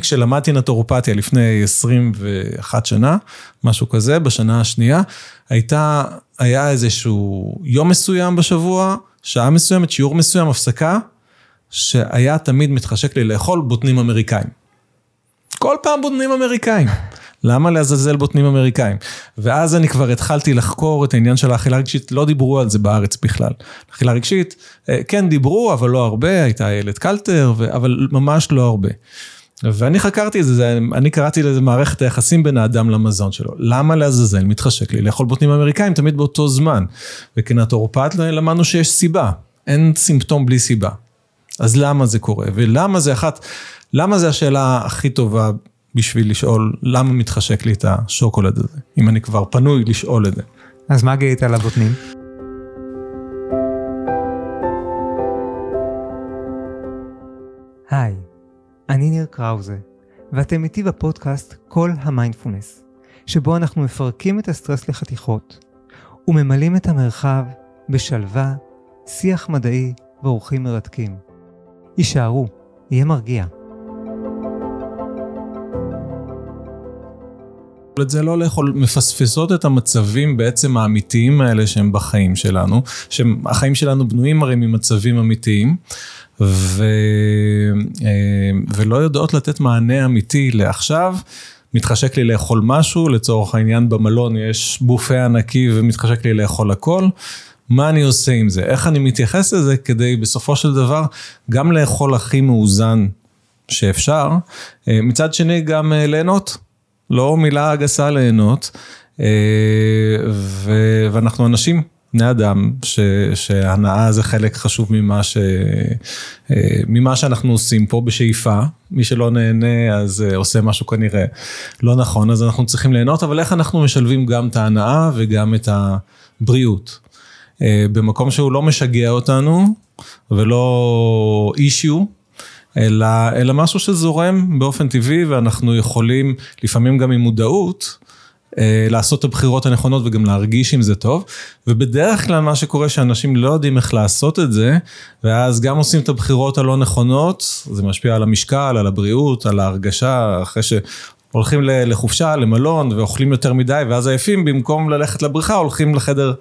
כשלמדתי נטורופתיה לפני 21 שנה, משהו כזה, בשנה השנייה, הייתה, היה איזשהו יום מסוים בשבוע, שעה מסוימת, שיעור מסוים, הפסקה, שהיה תמיד מתחשק לי לאכול בוטנים אמריקאים. כל פעם בוטנים אמריקאים. למה לעזאזל בוטנים אמריקאים? ואז אני כבר התחלתי לחקור את העניין של האכילה הרגשית, לא דיברו על זה בארץ בכלל. אכילה רגשית, אה, כן דיברו, אבל לא הרבה, הייתה איילת קלטר, אבל ממש לא הרבה. ואני חקרתי את זה, אני קראתי לזה מערכת היחסים בין האדם למזון שלו. למה לעזאזל מתחשק לי לאכול בוטנים אמריקאים תמיד באותו זמן? וכנטורופט למדנו שיש סיבה, אין סימפטום בלי סיבה. אז למה זה קורה? ולמה זה אחת, למה זה השאלה הכי טובה בשביל לשאול למה מתחשק לי את השוקולד הזה, אם אני כבר פנוי לשאול את זה. אז מה גילית על הבוטנים? אני ניר קראוזה, ואתם איתי בפודקאסט כל המיינדפולנס, שבו אנחנו מפרקים את הסטרס לחתיכות, וממלאים את המרחב בשלווה, שיח מדעי ואורחים מרתקים. הישארו, יהיה מרגיע. את זה לא לאכול, מפספסות את המצבים בעצם האמיתיים האלה שהם בחיים שלנו, שהחיים שלנו בנויים הרי ממצבים אמיתיים, ו, אה, ולא יודעות לתת מענה אמיתי לעכשיו. מתחשק לי לאכול משהו, לצורך העניין במלון יש בופה ענקי ומתחשק לי לאכול הכל. מה אני עושה עם זה? איך אני מתייחס לזה כדי בסופו של דבר גם לאכול הכי מאוזן שאפשר, אה, מצד שני גם אה, ליהנות. לא מילה גסה ליהנות, ו- ואנחנו אנשים, בני אדם, ש- שהנאה זה חלק חשוב ממה, ש- אה, ממה שאנחנו עושים פה בשאיפה, מי שלא נהנה אז אה, עושה משהו כנראה לא נכון, אז אנחנו צריכים ליהנות, אבל איך אנחנו משלבים גם את ההנאה וגם את הבריאות. במקום שהוא לא משגע אותנו ולא אישיו, אלא, אלא משהו שזורם באופן טבעי ואנחנו יכולים, לפעמים גם עם מודעות, אה, לעשות את הבחירות הנכונות וגם להרגיש עם זה טוב. ובדרך כלל מה שקורה שאנשים לא יודעים איך לעשות את זה, ואז גם עושים את הבחירות הלא נכונות, זה משפיע על המשקל, על הבריאות, על ההרגשה, אחרי ש... הולכים לחופשה, למלון, ואוכלים יותר מדי, ואז עייפים, במקום ללכת לבריכה, הולכים לחדר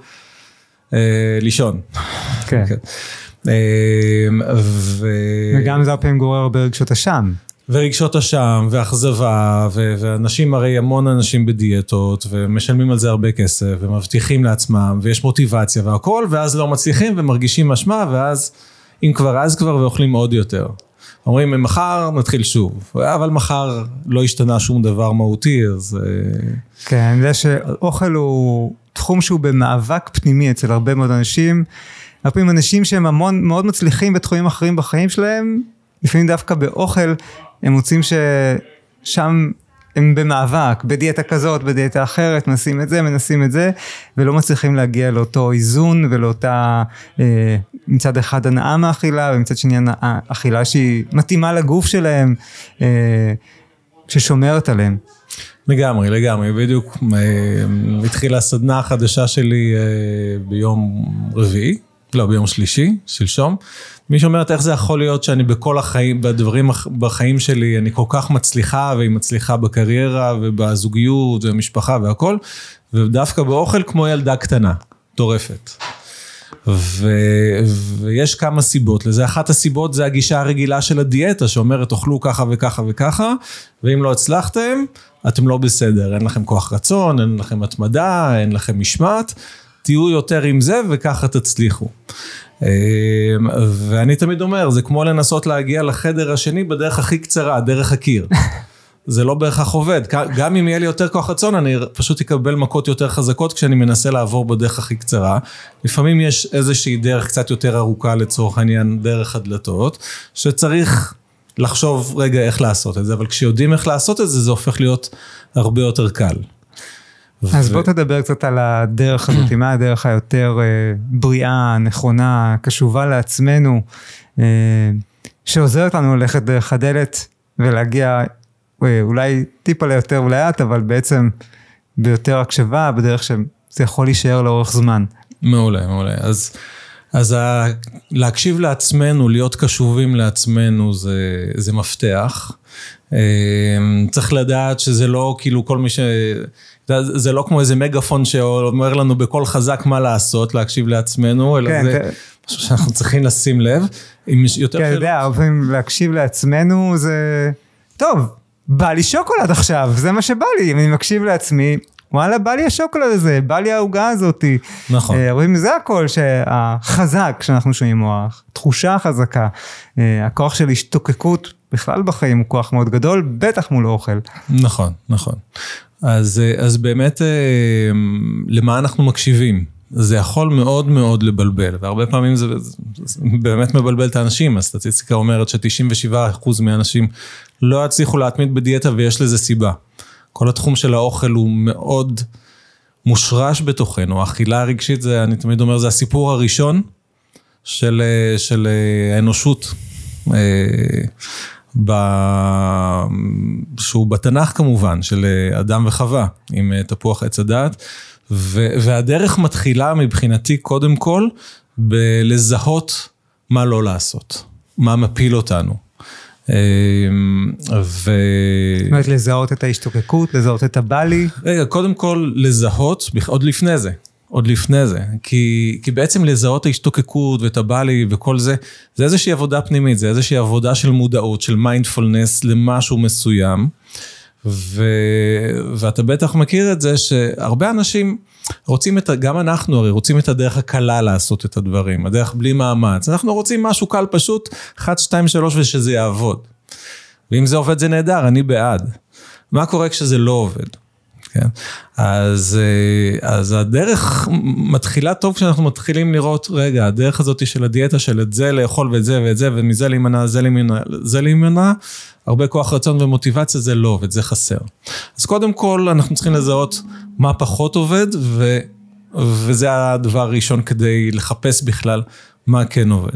אה, לישון. כן. כן. אמ, ו... וגם זה הרבה פעמים גורר הרבה רגשות אשם. ורגשות אשם, ואכזבה, ו- ואנשים הרי המון אנשים בדיאטות, ומשלמים על זה הרבה כסף, ומבטיחים לעצמם, ויש מוטיבציה והכל, ואז לא מצליחים ומרגישים אשמה, ואז, אם כבר אז כבר, ואוכלים עוד יותר. אומרים, מחר נתחיל שוב, אבל מחר לא השתנה שום דבר מהותי, אז... אה, כן, אני יודע שאוכל הוא תחום שהוא במאבק פנימי אצל הרבה מאוד אנשים. הרבה פעמים אנשים שהם המון מאוד מצליחים בתחומים אחרים בחיים שלהם, לפעמים דווקא באוכל, הם מוצאים ששם הם במאבק, בדיאטה כזאת, בדיאטה אחרת, מנסים את זה, מנסים את זה, ולא מצליחים להגיע לאותו איזון ולאותה, אה, מצד אחד הנאה מאכילה, ומצד שני אכילה שהיא מתאימה לגוף שלהם, אה, ששומרת עליהם. לגמרי, לגמרי, בדיוק אה, התחילה הסדנה החדשה שלי ביום רביעי, לא, ביום שלישי, שלשום. מי שאומרת איך זה יכול להיות שאני בכל החיים, בדברים בחיים שלי, אני כל כך מצליחה, והיא מצליחה בקריירה ובזוגיות ובמשפחה והכל, ודווקא באוכל כמו ילדה קטנה, טורפת. ו... ויש כמה סיבות לזה, אחת הסיבות זה הגישה הרגילה של הדיאטה שאומרת תאכלו ככה וככה וככה, ואם לא הצלחתם, אתם לא בסדר, אין לכם כוח רצון, אין לכם התמדה, אין לכם משמעת, תהיו יותר עם זה וככה תצליחו. אמ, ואני תמיד אומר, זה כמו לנסות להגיע לחדר השני בדרך הכי קצרה, דרך הקיר. זה לא בהכרח עובד, גם אם יהיה לי יותר כוח רצון, אני פשוט אקבל מכות יותר חזקות כשאני מנסה לעבור בדרך הכי קצרה. לפעמים יש איזושהי דרך קצת יותר ארוכה לצורך העניין, דרך הדלתות, שצריך לחשוב רגע איך לעשות את זה, אבל כשיודעים איך לעשות את זה, זה הופך להיות הרבה יותר קל. אז בוא תדבר קצת על הדרך הזאת, מה הדרך היותר אה, בריאה, נכונה, קשובה לעצמנו, אה, שעוזרת לנו ללכת דרך הדלת ולהגיע אה, אולי טיפה ליותר לאט, אבל בעצם ביותר הקשבה, בדרך שזה יכול להישאר לאורך זמן. מעולה, מעולה. אז, אז ה, להקשיב לעצמנו, להיות קשובים לעצמנו זה, זה מפתח. צריך לדעת שזה לא כאילו כל מי ש... זה לא כמו איזה מגאפון שאומר לנו בקול חזק מה לעשות, להקשיב לעצמנו, אלא כן, זה כן. משהו שאנחנו צריכים לשים לב. אם יש יותר... כן, אתה יודע, הרבה פעמים להקשיב לעצמנו זה... טוב, בא לי שוקולד עכשיו, זה מה שבא לי, אם אני מקשיב לעצמי, וואלה, בא לי השוקולד הזה, בא לי העוגה הזאתי. נכון. רואים, זה הכל שהחזק שאנחנו שומעים, או התחושה החזקה, אה, הכוח של השתוקקות בכלל בחיים הוא כוח מאוד גדול, בטח מול אוכל. נכון, נכון. אז, אה, אז באמת, אה, למה אנחנו מקשיבים? זה יכול מאוד מאוד לבלבל, והרבה פעמים זה, זה באמת מבלבל את האנשים, הסטטיסטיקה אומרת ש-97% מהאנשים לא יצליחו להתמיד בדיאטה ויש לזה סיבה. כל התחום של האוכל הוא מאוד מושרש בתוכנו, האכילה הרגשית זה, אני תמיד אומר, זה הסיפור הראשון של, של האנושות. ב... שהוא בתנ"ך כמובן, של אדם וחווה, עם תפוח עץ הדעת. ו... והדרך מתחילה מבחינתי קודם כל בלזהות מה לא לעשות, מה מפיל אותנו. אמ, ו... זאת אומרת, לזהות את ההשתוקקות, לזהות את הבלי? רגע, קודם כל לזהות, עוד לפני זה, עוד לפני זה. כי, כי בעצם לזהות ההשתוקקות ואת הבלי וכל זה, זה איזושהי עבודה פנימית, זה איזושהי עבודה של מודעות, של מיינדפולנס למשהו מסוים. ו... ואתה בטח מכיר את זה שהרבה אנשים רוצים את, גם אנחנו הרי רוצים את הדרך הקלה לעשות את הדברים, הדרך בלי מאמץ. אנחנו רוצים משהו קל פשוט, 1, 2, 3 ושזה יעבוד. ואם זה עובד זה נהדר, אני בעד. מה קורה כשזה לא עובד? כן? אז, אה, אז הדרך מתחילה טוב כשאנחנו מתחילים לראות, רגע, הדרך הזאת של הדיאטה של את זה לאכול ואת זה ואת זה ומזה להימנע, זה להימנע, זה להימנע, הרבה כוח רצון ומוטיבציה זה לא עובד, זה חסר. אז קודם כל אנחנו צריכים לזהות מה פחות עובד, ו, וזה הדבר הראשון כדי לחפש בכלל מה כן עובד.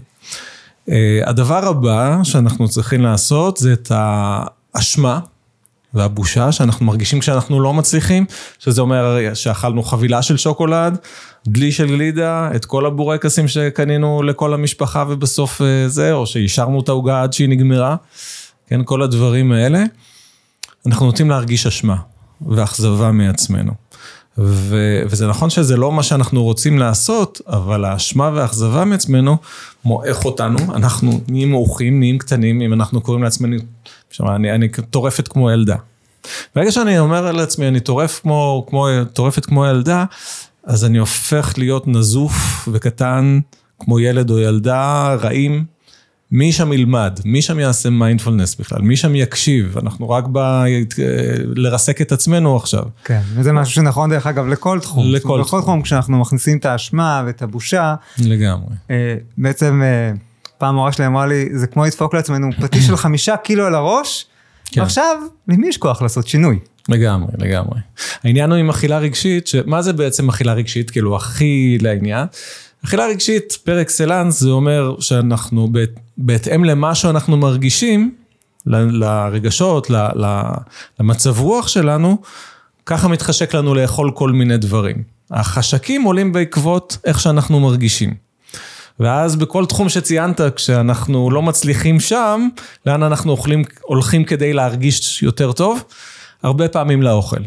אה, הדבר הבא שאנחנו צריכים לעשות זה את האשמה. והבושה שאנחנו מרגישים כשאנחנו לא מצליחים, שזה אומר שאכלנו חבילה של שוקולד, דלי של גלידה, את כל הבורקסים שקנינו לכל המשפחה ובסוף אה, זה, או שאישרנו את העוגה עד שהיא נגמרה, כן, כל הדברים האלה. אנחנו נוטים להרגיש אשמה ואכזבה מעצמנו. ו- וזה נכון שזה לא מה שאנחנו רוצים לעשות, אבל האשמה והאכזבה מעצמנו מועך אותנו, אנחנו נהיים מעוכים, נהיים קטנים, אם אנחנו קוראים לעצמנו, אני, אני טורפת כמו ילדה. ברגע שאני אומר לעצמי, אני טורף כמו, כמו, טורפת כמו ילדה, אז אני הופך להיות נזוף וקטן, כמו ילד או ילדה, רעים. מי שם ילמד, מי שם יעשה מיינדפולנס בכלל, מי שם יקשיב, אנחנו רק בא לרסק את עצמנו עכשיו. כן, וזה משהו שנכון דרך אגב לכל תחום. לכל תחום. לכל תחום, כשאנחנו מכניסים את האשמה ואת הבושה. לגמרי. אה, בעצם אה, פעם מורה שלי אמרה לי, זה כמו לדפוק לעצמנו פטיש של חמישה קילו על הראש, כן. עכשיו, למי יש כוח לעשות שינוי? לגמרי, לגמרי. העניין הוא עם אכילה רגשית, שמה זה בעצם אכילה רגשית, כאילו הכי לעניין? אכילה רגשית פר אקסלנס זה אומר שאנחנו בהתאם למה שאנחנו מרגישים, לרגשות, למצב רוח שלנו, ככה מתחשק לנו לאכול כל מיני דברים. החשקים עולים בעקבות איך שאנחנו מרגישים. ואז בכל תחום שציינת, כשאנחנו לא מצליחים שם, לאן אנחנו אוכלים, הולכים כדי להרגיש יותר טוב? הרבה פעמים לאוכל.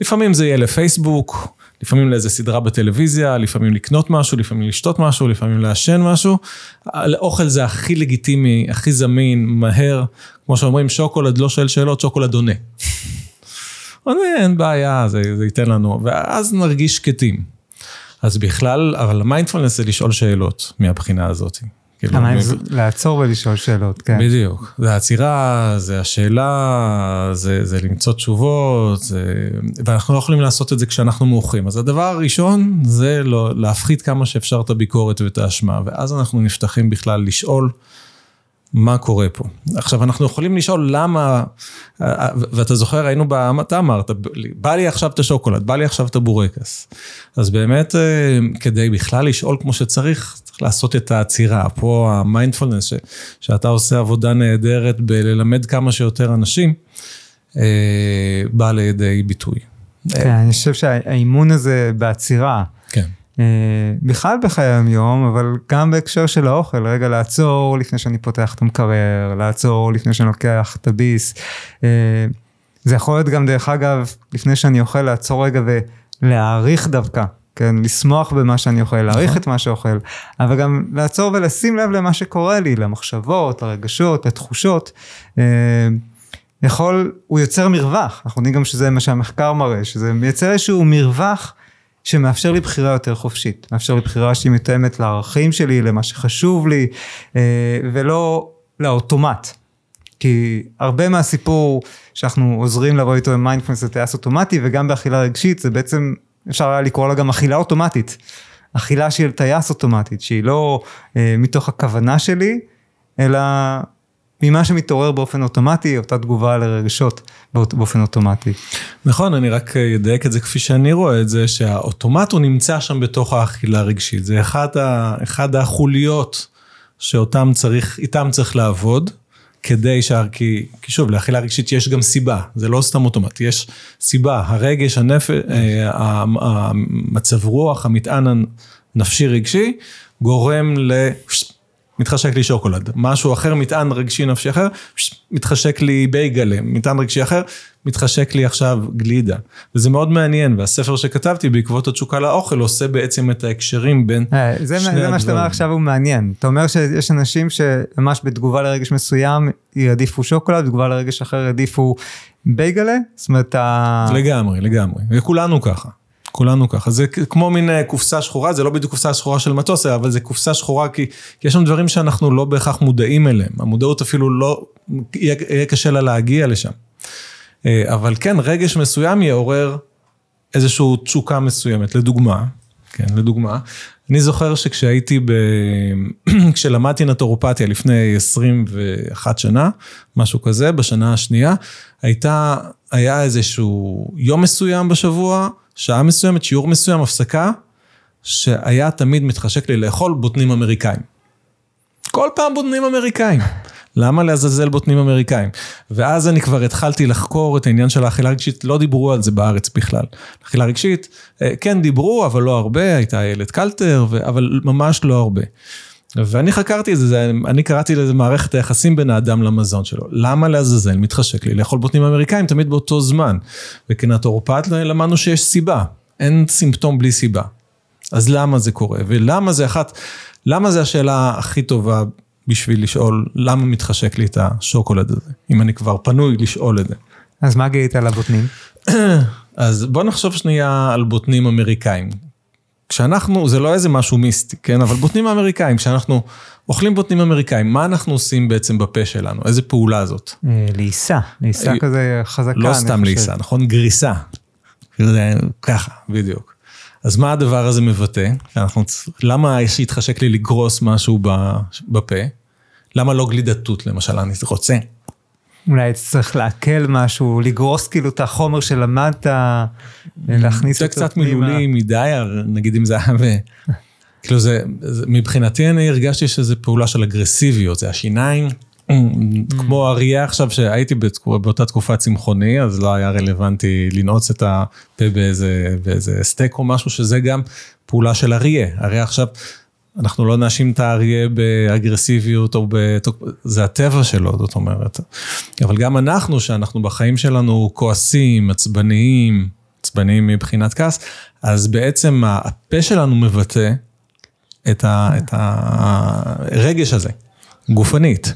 לפעמים זה יהיה לפייסבוק, לפעמים לאיזה סדרה בטלוויזיה, לפעמים לקנות משהו, לפעמים לשתות משהו, לפעמים לעשן משהו. אוכל זה הכי לגיטימי, הכי זמין, מהר. כמו שאומרים, שוקולד לא שואל שאלות, שוקולד עונה. עונה, אין בעיה, זה, זה ייתן לנו, ואז נרגיש שקטים. אז בכלל, אבל המיינדפולנס זה לשאול שאלות מהבחינה הזאת. כאילו, לעצור ולשאול שאלות, כן. בדיוק. זה העצירה, זה השאלה, זה, זה למצוא תשובות, זה... ואנחנו לא יכולים לעשות את זה כשאנחנו מאוחרים. אז הדבר הראשון זה לא, להפחית כמה שאפשר את הביקורת ואת האשמה, ואז אנחנו נפתחים בכלל לשאול. מה קורה פה. עכשיו, אנחנו יכולים לשאול למה, ואתה זוכר, היינו, ב, אתה אמרת, בא לי עכשיו את השוקולד, בא לי עכשיו את הבורקס. אז באמת, אה, כדי בכלל לשאול כמו שצריך, צריך לעשות את העצירה. פה המיינדפולנס, שאתה עושה עבודה נהדרת בללמד כמה שיותר אנשים, אה, בא לידי ביטוי. כן, אני חושב שהאימון הזה בעצירה, כן. בכלל בחיי היום, אבל גם בהקשר של האוכל, רגע לעצור לפני שאני פותח את המקרר, לעצור לפני שאני לוקח את הביס. זה יכול להיות גם דרך אגב, לפני שאני אוכל, לעצור רגע ולהעריך דווקא, כן, לשמוח במה שאני אוכל, להעריך נכון. את מה שאוכל, אבל גם לעצור ולשים לב למה שקורה לי, למחשבות, לרגשות, לתחושות. יכול, הוא יוצר מרווח, אנחנו יודעים גם שזה מה שהמחקר מראה, שזה מייצר איזשהו מרווח שמאפשר לי בחירה יותר חופשית, מאפשר לי בחירה שהיא מתאמת לערכים שלי, למה שחשוב לי, אה, ולא לאוטומט. כי הרבה מהסיפור שאנחנו עוזרים לבוא איתו עם מיינדפלנס זה טייס אוטומטי, וגם באכילה רגשית זה בעצם, אפשר היה לקרוא לה גם אכילה אוטומטית. אכילה של טייס אוטומטית, שהיא לא אה, מתוך הכוונה שלי, אלא ממה שמתעורר באופן אוטומטי, אותה תגובה לרגשות באופן אוטומטי. נכון, אני רק אדייק את זה כפי שאני רואה את זה, שהאוטומט הוא נמצא שם בתוך האכילה הרגשית. זה אחד, ה, אחד החוליות שאותם צריך, איתם צריך לעבוד. כדי שה... כי, כי שוב, לאכילה רגשית יש גם סיבה, זה לא סתם אוטומט, יש סיבה, הרגש, הנפש, אה, המצב רוח, המטען הנפשי רגשי, גורם ל... מתחשק לי שוקולד, משהו אחר, מטען רגשי נפשי אחר, מתחשק לי בייגלה, מטען רגשי אחר, מתחשק לי עכשיו גלידה. וזה מאוד מעניין, והספר שכתבתי בעקבות התשוקה לאוכל עושה בעצם את ההקשרים בין אה, זה, שני הדברים. זה מה שאתה אומר עכשיו הוא מעניין. אתה אומר שיש אנשים שממש בתגובה לרגש מסוים יעדיפו שוקולד, בתגובה לרגש אחר יעדיפו בייגלה? זאת אומרת, לגמרי, לגמרי, וכולנו ככה. כולנו ככה, זה כמו מין אה, קופסה שחורה, זה לא בדיוק קופסה שחורה של מטוס, אבל זה קופסה שחורה כי, כי יש שם דברים שאנחנו לא בהכרח מודעים אליהם, המודעות אפילו לא, יהיה, יהיה קשה לה להגיע לשם. אה, אבל כן, רגש מסוים יעורר איזושהי תשוקה מסוימת, לדוגמה, כן, לדוגמה, אני זוכר שכשהייתי ב... כשלמדתי נטורופתיה לפני 21 שנה, משהו כזה, בשנה השנייה, הייתה, היה איזשהו יום מסוים בשבוע, שעה מסוימת, שיעור מסוים, הפסקה, שהיה תמיד מתחשק לי לאכול בוטנים אמריקאים. כל פעם בוטנים אמריקאים. למה לעזאזל בוטנים אמריקאים? ואז אני כבר התחלתי לחקור את העניין של האכילה רגשית, לא דיברו על זה בארץ בכלל. אכילה רגשית, אה, כן דיברו, אבל לא הרבה, הייתה איילת קלטר, אבל ממש לא הרבה. ואני חקרתי את זה, אני קראתי לזה מערכת היחסים בין האדם למזון שלו. למה לעזאזל מתחשק לי לאכול בוטנים אמריקאים תמיד באותו זמן? וכנטורופט למדנו שיש סיבה, אין סימפטום בלי סיבה. אז למה זה קורה? ולמה זה אחת, למה זה השאלה הכי טובה בשביל לשאול למה מתחשק לי את השוקולד הזה, אם אני כבר פנוי לשאול את זה. אז מה גילית על הבוטנים? אז בוא נחשוב שנייה על בוטנים אמריקאים. כשאנחנו, זה לא איזה משהו מיסטי, כן? אבל בוטנים אמריקאים, כשאנחנו אוכלים בוטנים אמריקאים, מה אנחנו עושים בעצם בפה שלנו? איזה פעולה זאת? אה, לעיסה, לעיסה אה, כזה חזקה. לא סתם לעיסה, נכון? גריסה. ככה, בדיוק. אז מה הדבר הזה מבטא? אנחנו, למה שהתחשק לי לגרוס משהו בפה? למה לא גלידת תות למשל, אני רוצה. אולי צריך לעכל משהו, לגרוס כאילו את החומר שלמדת, להכניס אותו פנימה. זה קצת מילולי מדי, נגיד אם זה היה. כאילו זה, מבחינתי אני הרגשתי שזה פעולה של אגרסיביות, זה השיניים. כמו אריה עכשיו שהייתי באותה תקופה צמחוני, אז לא היה רלוונטי לנעוץ את הפה באיזה, באיזה סטייק או משהו, שזה גם פעולה של אריה. אריה עכשיו, אנחנו לא נאשים את האריה באגרסיביות או ב... זה הטבע שלו, זאת אומרת. אבל גם אנחנו, שאנחנו בחיים שלנו כועסים, עצבניים, עצבניים מבחינת כעס, אז בעצם הפה שלנו מבטא את, ה, את הרגש הזה. גופנית.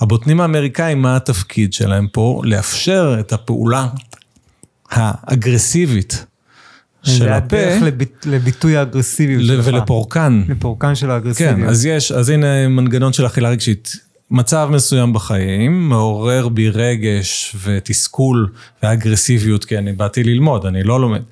הבוטנים האמריקאים, מה התפקיד שלהם פה? לאפשר את הפעולה האגרסיבית של הפה. זה הדרך לביט, לביטוי האגרסיביות שלך. ולפורקן. לפורקן של האגרסיביות. כן, אז יש, אז הנה מנגנון של אכילה רגשית. מצב מסוים בחיים מעורר בי רגש ותסכול ואגרסיביות, כי אני באתי ללמוד, אני לא לומד.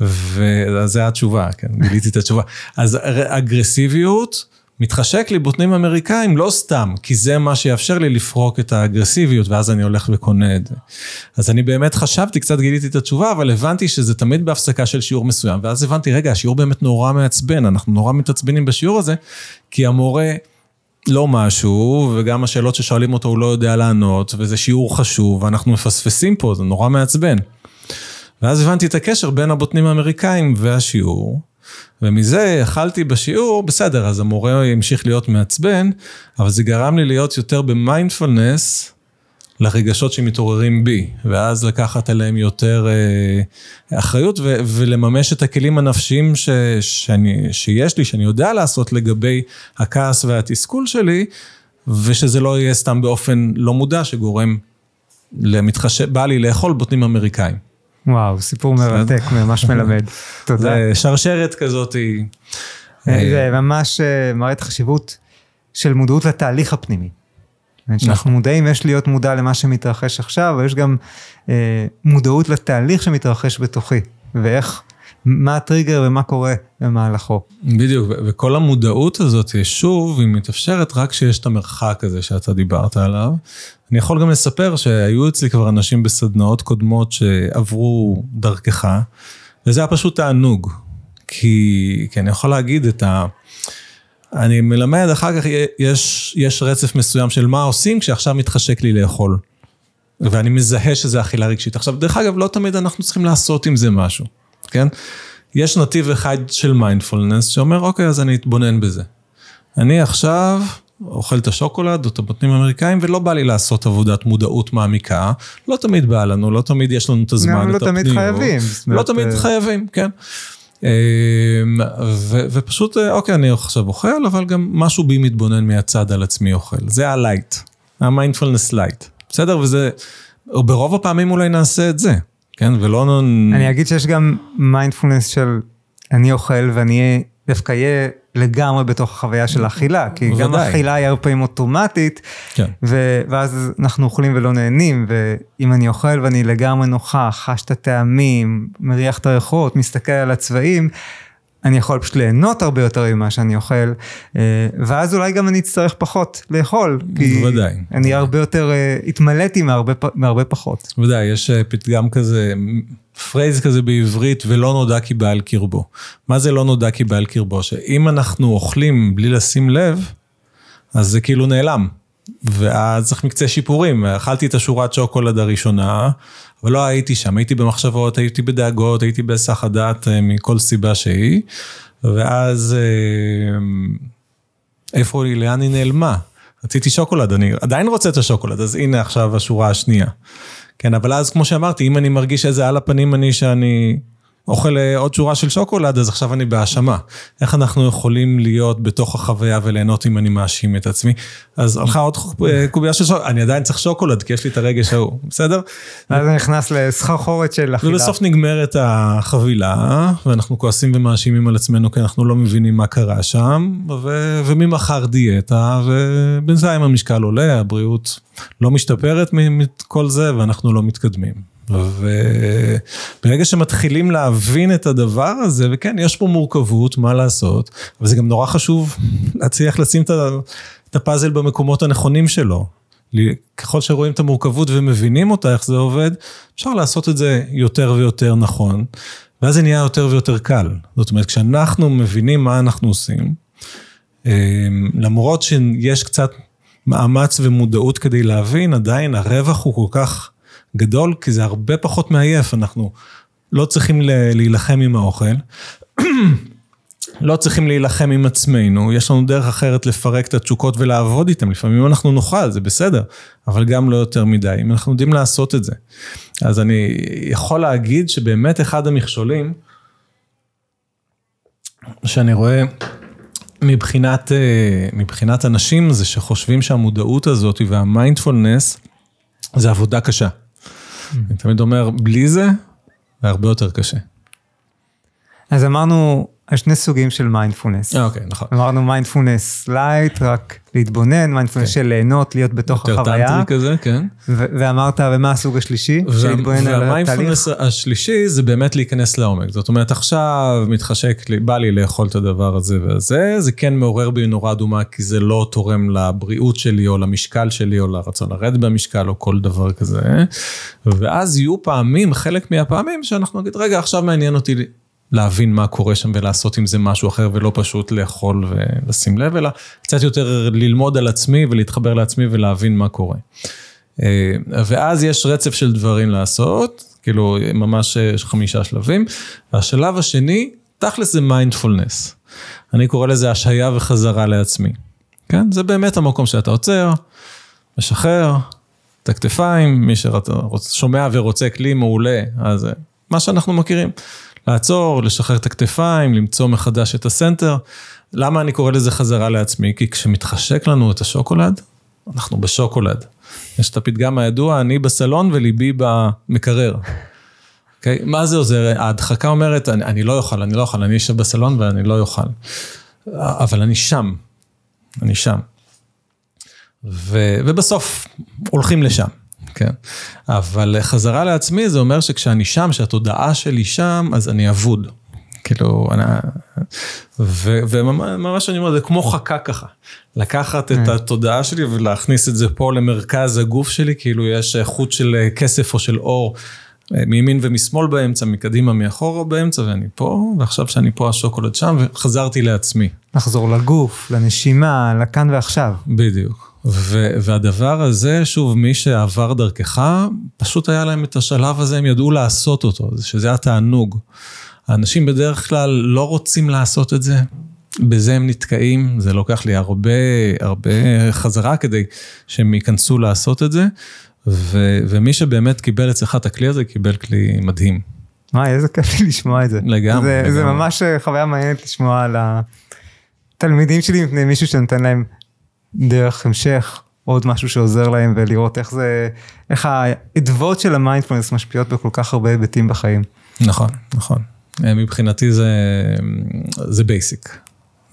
וזו התשובה, כן, גיליתי את התשובה. אז אגרסיביות, מתחשק לי בוטנים אמריקאים לא סתם, כי זה מה שיאפשר לי לפרוק את האגרסיביות, ואז אני הולך וקונה את זה. אז אני באמת חשבתי, קצת גיליתי את התשובה, אבל הבנתי שזה תמיד בהפסקה של שיעור מסוים, ואז הבנתי, רגע, השיעור באמת נורא מעצבן, אנחנו נורא מתעצבנים בשיעור הזה, כי המורה לא משהו, וגם השאלות ששואלים אותו הוא לא יודע לענות, וזה שיעור חשוב, ואנחנו מפספסים פה, זה נורא מעצבן. ואז הבנתי את הקשר בין הבוטנים האמריקאים והשיעור. ומזה אכלתי בשיעור, בסדר, אז המורה המשיך להיות מעצבן, אבל זה גרם לי להיות יותר במיינדפולנס. לרגשות שמתעוררים בי, ואז לקחת עליהם יותר אה, אחריות ו- ולממש את הכלים הנפשיים ש- שאני, שיש לי, שאני יודע לעשות לגבי הכעס והתסכול שלי, ושזה לא יהיה סתם באופן לא מודע שגורם למתחשב, בא לי לאכול בוטנים אמריקאים. וואו, סיפור מרתק, ממש מלמד. תודה. שרשרת כזאת. זה ממש אה, מראה את החשיבות של מודעות לתהליך הפנימי. כשאנחנו נכון. מודעים, יש להיות מודע למה שמתרחש עכשיו, אבל יש גם אה, מודעות לתהליך שמתרחש בתוכי, ואיך, מה הטריגר ומה קורה במהלכו. בדיוק, וכל המודעות הזאת, שוב, היא מתאפשרת רק כשיש את המרחק הזה שאתה דיברת עליו. אני יכול גם לספר שהיו אצלי כבר אנשים בסדנאות קודמות שעברו דרכך, וזה היה פשוט תענוג. כי, כי אני יכול להגיד את ה... אני מלמד, אחר כך יש, יש רצף מסוים של מה עושים כשעכשיו מתחשק לי לאכול. ואני מזהה שזה אכילה רגשית. עכשיו, דרך אגב, לא תמיד אנחנו צריכים לעשות עם זה משהו, כן? יש נתיב אחד של מיינדפולנס שאומר, אוקיי, אז אני אתבונן בזה. אני עכשיו אוכל את השוקולד או את הבוטנים האמריקאים, ולא בא לי לעשות עבודת מודעות מעמיקה. לא תמיד בא לנו, לא תמיד יש לנו את הזמן, את הפניות. לא תמיד חייבים. לא תמיד חייבים, כן. אמ, ו- ופשוט, אה, אוקיי, אני עכשיו אוכל, אבל גם משהו בי מתבונן מהצד על עצמי אוכל. זה ה light, ה mindfulness light. בסדר? וזה, ברוב הפעמים אולי נעשה את זה, כן? ולא... אני אגיד שיש גם מיינדפולנס של אני אוכל ואני דווקא אהיה לגמרי בתוך החוויה של האכילה, כי. גם האכילה היא הרבה פעמים אוטומטית, כן. ו- ואז אנחנו אוכלים ולא נהנים, ואם אני אוכל ואני לגמרי נוכח, חש את הטעמים, מריח את הריחות, מסתכל על הצבעים, אני יכול פשוט ליהנות הרבה יותר ממה שאני אוכל, אה, ואז אולי גם אני אצטרך פחות לאכול. בוודאי. אני הרבה יותר אה, התמלאתי מהרבה, מהרבה פחות. בוודאי, יש אה, פתגם כזה, פרייז כזה בעברית, ולא נודע כי בעל קרבו. מה זה לא נודע כי בעל קרבו? שאם אנחנו אוכלים בלי לשים לב, אז זה כאילו נעלם. ואז צריך מקצה שיפורים. אכלתי את השורת שוקולד הראשונה, אבל לא הייתי שם, הייתי במחשבות, הייתי בדאגות, הייתי בהיסח הדעת אה, מכל סיבה שהיא, ואז אה, איפה היא, לאן היא נעלמה? רציתי שוקולד, אני עדיין רוצה את השוקולד, אז הנה עכשיו השורה השנייה. כן, אבל אז כמו שאמרתי, אם אני מרגיש איזה על הפנים אני שאני אוכל אה, עוד שורה של שוקולד, אז עכשיו אני בהאשמה. איך אנחנו יכולים להיות בתוך החוויה וליהנות אם אני מאשים את עצמי? אז הלכה עוד אה, קובייה של שוקולד, אני עדיין צריך שוקולד, כי יש לי את הרגש ההוא, בסדר? ואז זה נכנס לסחרחורת של אכילה. ובסוף נגמרת החבילה, ואנחנו כועסים ומאשימים על עצמנו, כי אנחנו לא מבינים מה קרה שם, ו- וממחר דיאטה, ובינתיים המשקל עולה, הבריאות לא משתפרת מכל זה, ואנחנו לא מתקדמים. וברגע שמתחילים להבין את הדבר הזה, וכן, יש פה מורכבות, מה לעשות, אבל זה גם נורא חשוב להצליח לשים את הפאזל במקומות הנכונים שלו. ככל שרואים את המורכבות ומבינים אותה, איך זה עובד, אפשר לעשות את זה יותר ויותר נכון, ואז זה נהיה יותר ויותר קל. זאת אומרת, כשאנחנו מבינים מה אנחנו עושים, אמ, למרות שיש קצת מאמץ ומודעות כדי להבין, עדיין הרווח הוא כל כך גדול, כי זה הרבה פחות מעייף, אנחנו לא צריכים להילחם עם האוכל. לא צריכים להילחם עם עצמנו, יש לנו דרך אחרת לפרק את התשוקות ולעבוד איתן, לפעמים אנחנו נאכל, זה בסדר, אבל גם לא יותר מדי, אם אנחנו יודעים לעשות את זה. אז אני יכול להגיד שבאמת אחד המכשולים שאני רואה מבחינת, אה, מבחינת אנשים זה שחושבים שהמודעות הזאת והמיינדפולנס זה עבודה קשה. אני תמיד אומר, בלי זה, זה הרבה יותר קשה. אז אמרנו שני סוגים של מיינדפולנס. אה, אוקיי, נכון. אמרנו mindfulness light, רק להתבונן, מיינדפולנס כן. של ליהנות, להיות בתוך החוויה. יותר טנטרי כזה, כן. ואמרת, ומה הסוג השלישי? להתבונן על התהליך? והמיינדפולנס השלישי זה באמת להיכנס לעומק. זאת אומרת, עכשיו מתחשק לי, בא לי לאכול את הדבר הזה והזה, זה כן מעורר בי נורה אדומה, כי זה לא תורם לבריאות שלי, או למשקל שלי, או לרצון לרדת במשקל, או כל דבר כזה. ואז יהיו פעמים, חלק מהפעמים, שאנחנו נגיד, רגע, עכשיו מעניין אותי להבין מה קורה שם ולעשות עם זה משהו אחר ולא פשוט לאכול ולשים לב, אלא קצת יותר ללמוד על עצמי ולהתחבר לעצמי ולהבין מה קורה. אה, ואז יש רצף של דברים לעשות, כאילו ממש חמישה שלבים. והשלב השני, תכלס זה מיינדפולנס. אני קורא לזה השהיה וחזרה לעצמי. כן? זה באמת המקום שאתה עוצר, משחרר, את הכתפיים, מי ששומע ורוצה כלי מעולה, אז מה שאנחנו מכירים. לעצור, לשחרר את הכתפיים, למצוא מחדש את הסנטר. למה אני קורא לזה חזרה לעצמי? כי כשמתחשק לנו את השוקולד, אנחנו בשוקולד. יש את הפתגם הידוע, אני בסלון וליבי במקרר. Okay? אוקיי? מה זה עוזר? ההדחקה אומרת, אני, אני לא אוכל, אני לא אוכל, אני אשב בסלון ואני לא אוכל. אבל אני שם, אני שם. ו, ובסוף הולכים לשם, כן? אבל חזרה לעצמי זה אומר שכשאני שם, שהתודעה שלי שם, אז אני אבוד. כאילו, אני... ו, וממש אני אומר, זה כמו חכה ככה. לקחת את כן. התודעה שלי ולהכניס את זה פה למרכז הגוף שלי, כאילו יש חוט של כסף או של אור. מימין ומשמאל באמצע, מקדימה, מאחורה באמצע, ואני פה, ועכשיו שאני פה השוקולד שם, וחזרתי לעצמי. לחזור לגוף, לנשימה, לכאן ועכשיו. בדיוק. ו- והדבר הזה, שוב, מי שעבר דרכך, פשוט היה להם את השלב הזה, הם ידעו לעשות אותו, שזה התענוג. האנשים בדרך כלל לא רוצים לעשות את זה, בזה הם נתקעים, זה לוקח לי הרבה, הרבה חזרה כדי שהם ייכנסו לעשות את זה, ו- ומי שבאמת קיבל אצלך את הכלי הזה, קיבל כלי מדהים. וואי, איזה כיף לי לשמוע את זה. לגמרי. זה, לגמרי. זה ממש חוויה מעניינת לשמוע על התלמידים שלי מפני מישהו שנותן להם דרך המשך, עוד משהו שעוזר להם ולראות איך זה, איך האדוות של המיינדפלנס משפיעות בכל כך הרבה היבטים בחיים. נכון, נכון. אה, מבחינתי זה, זה basic.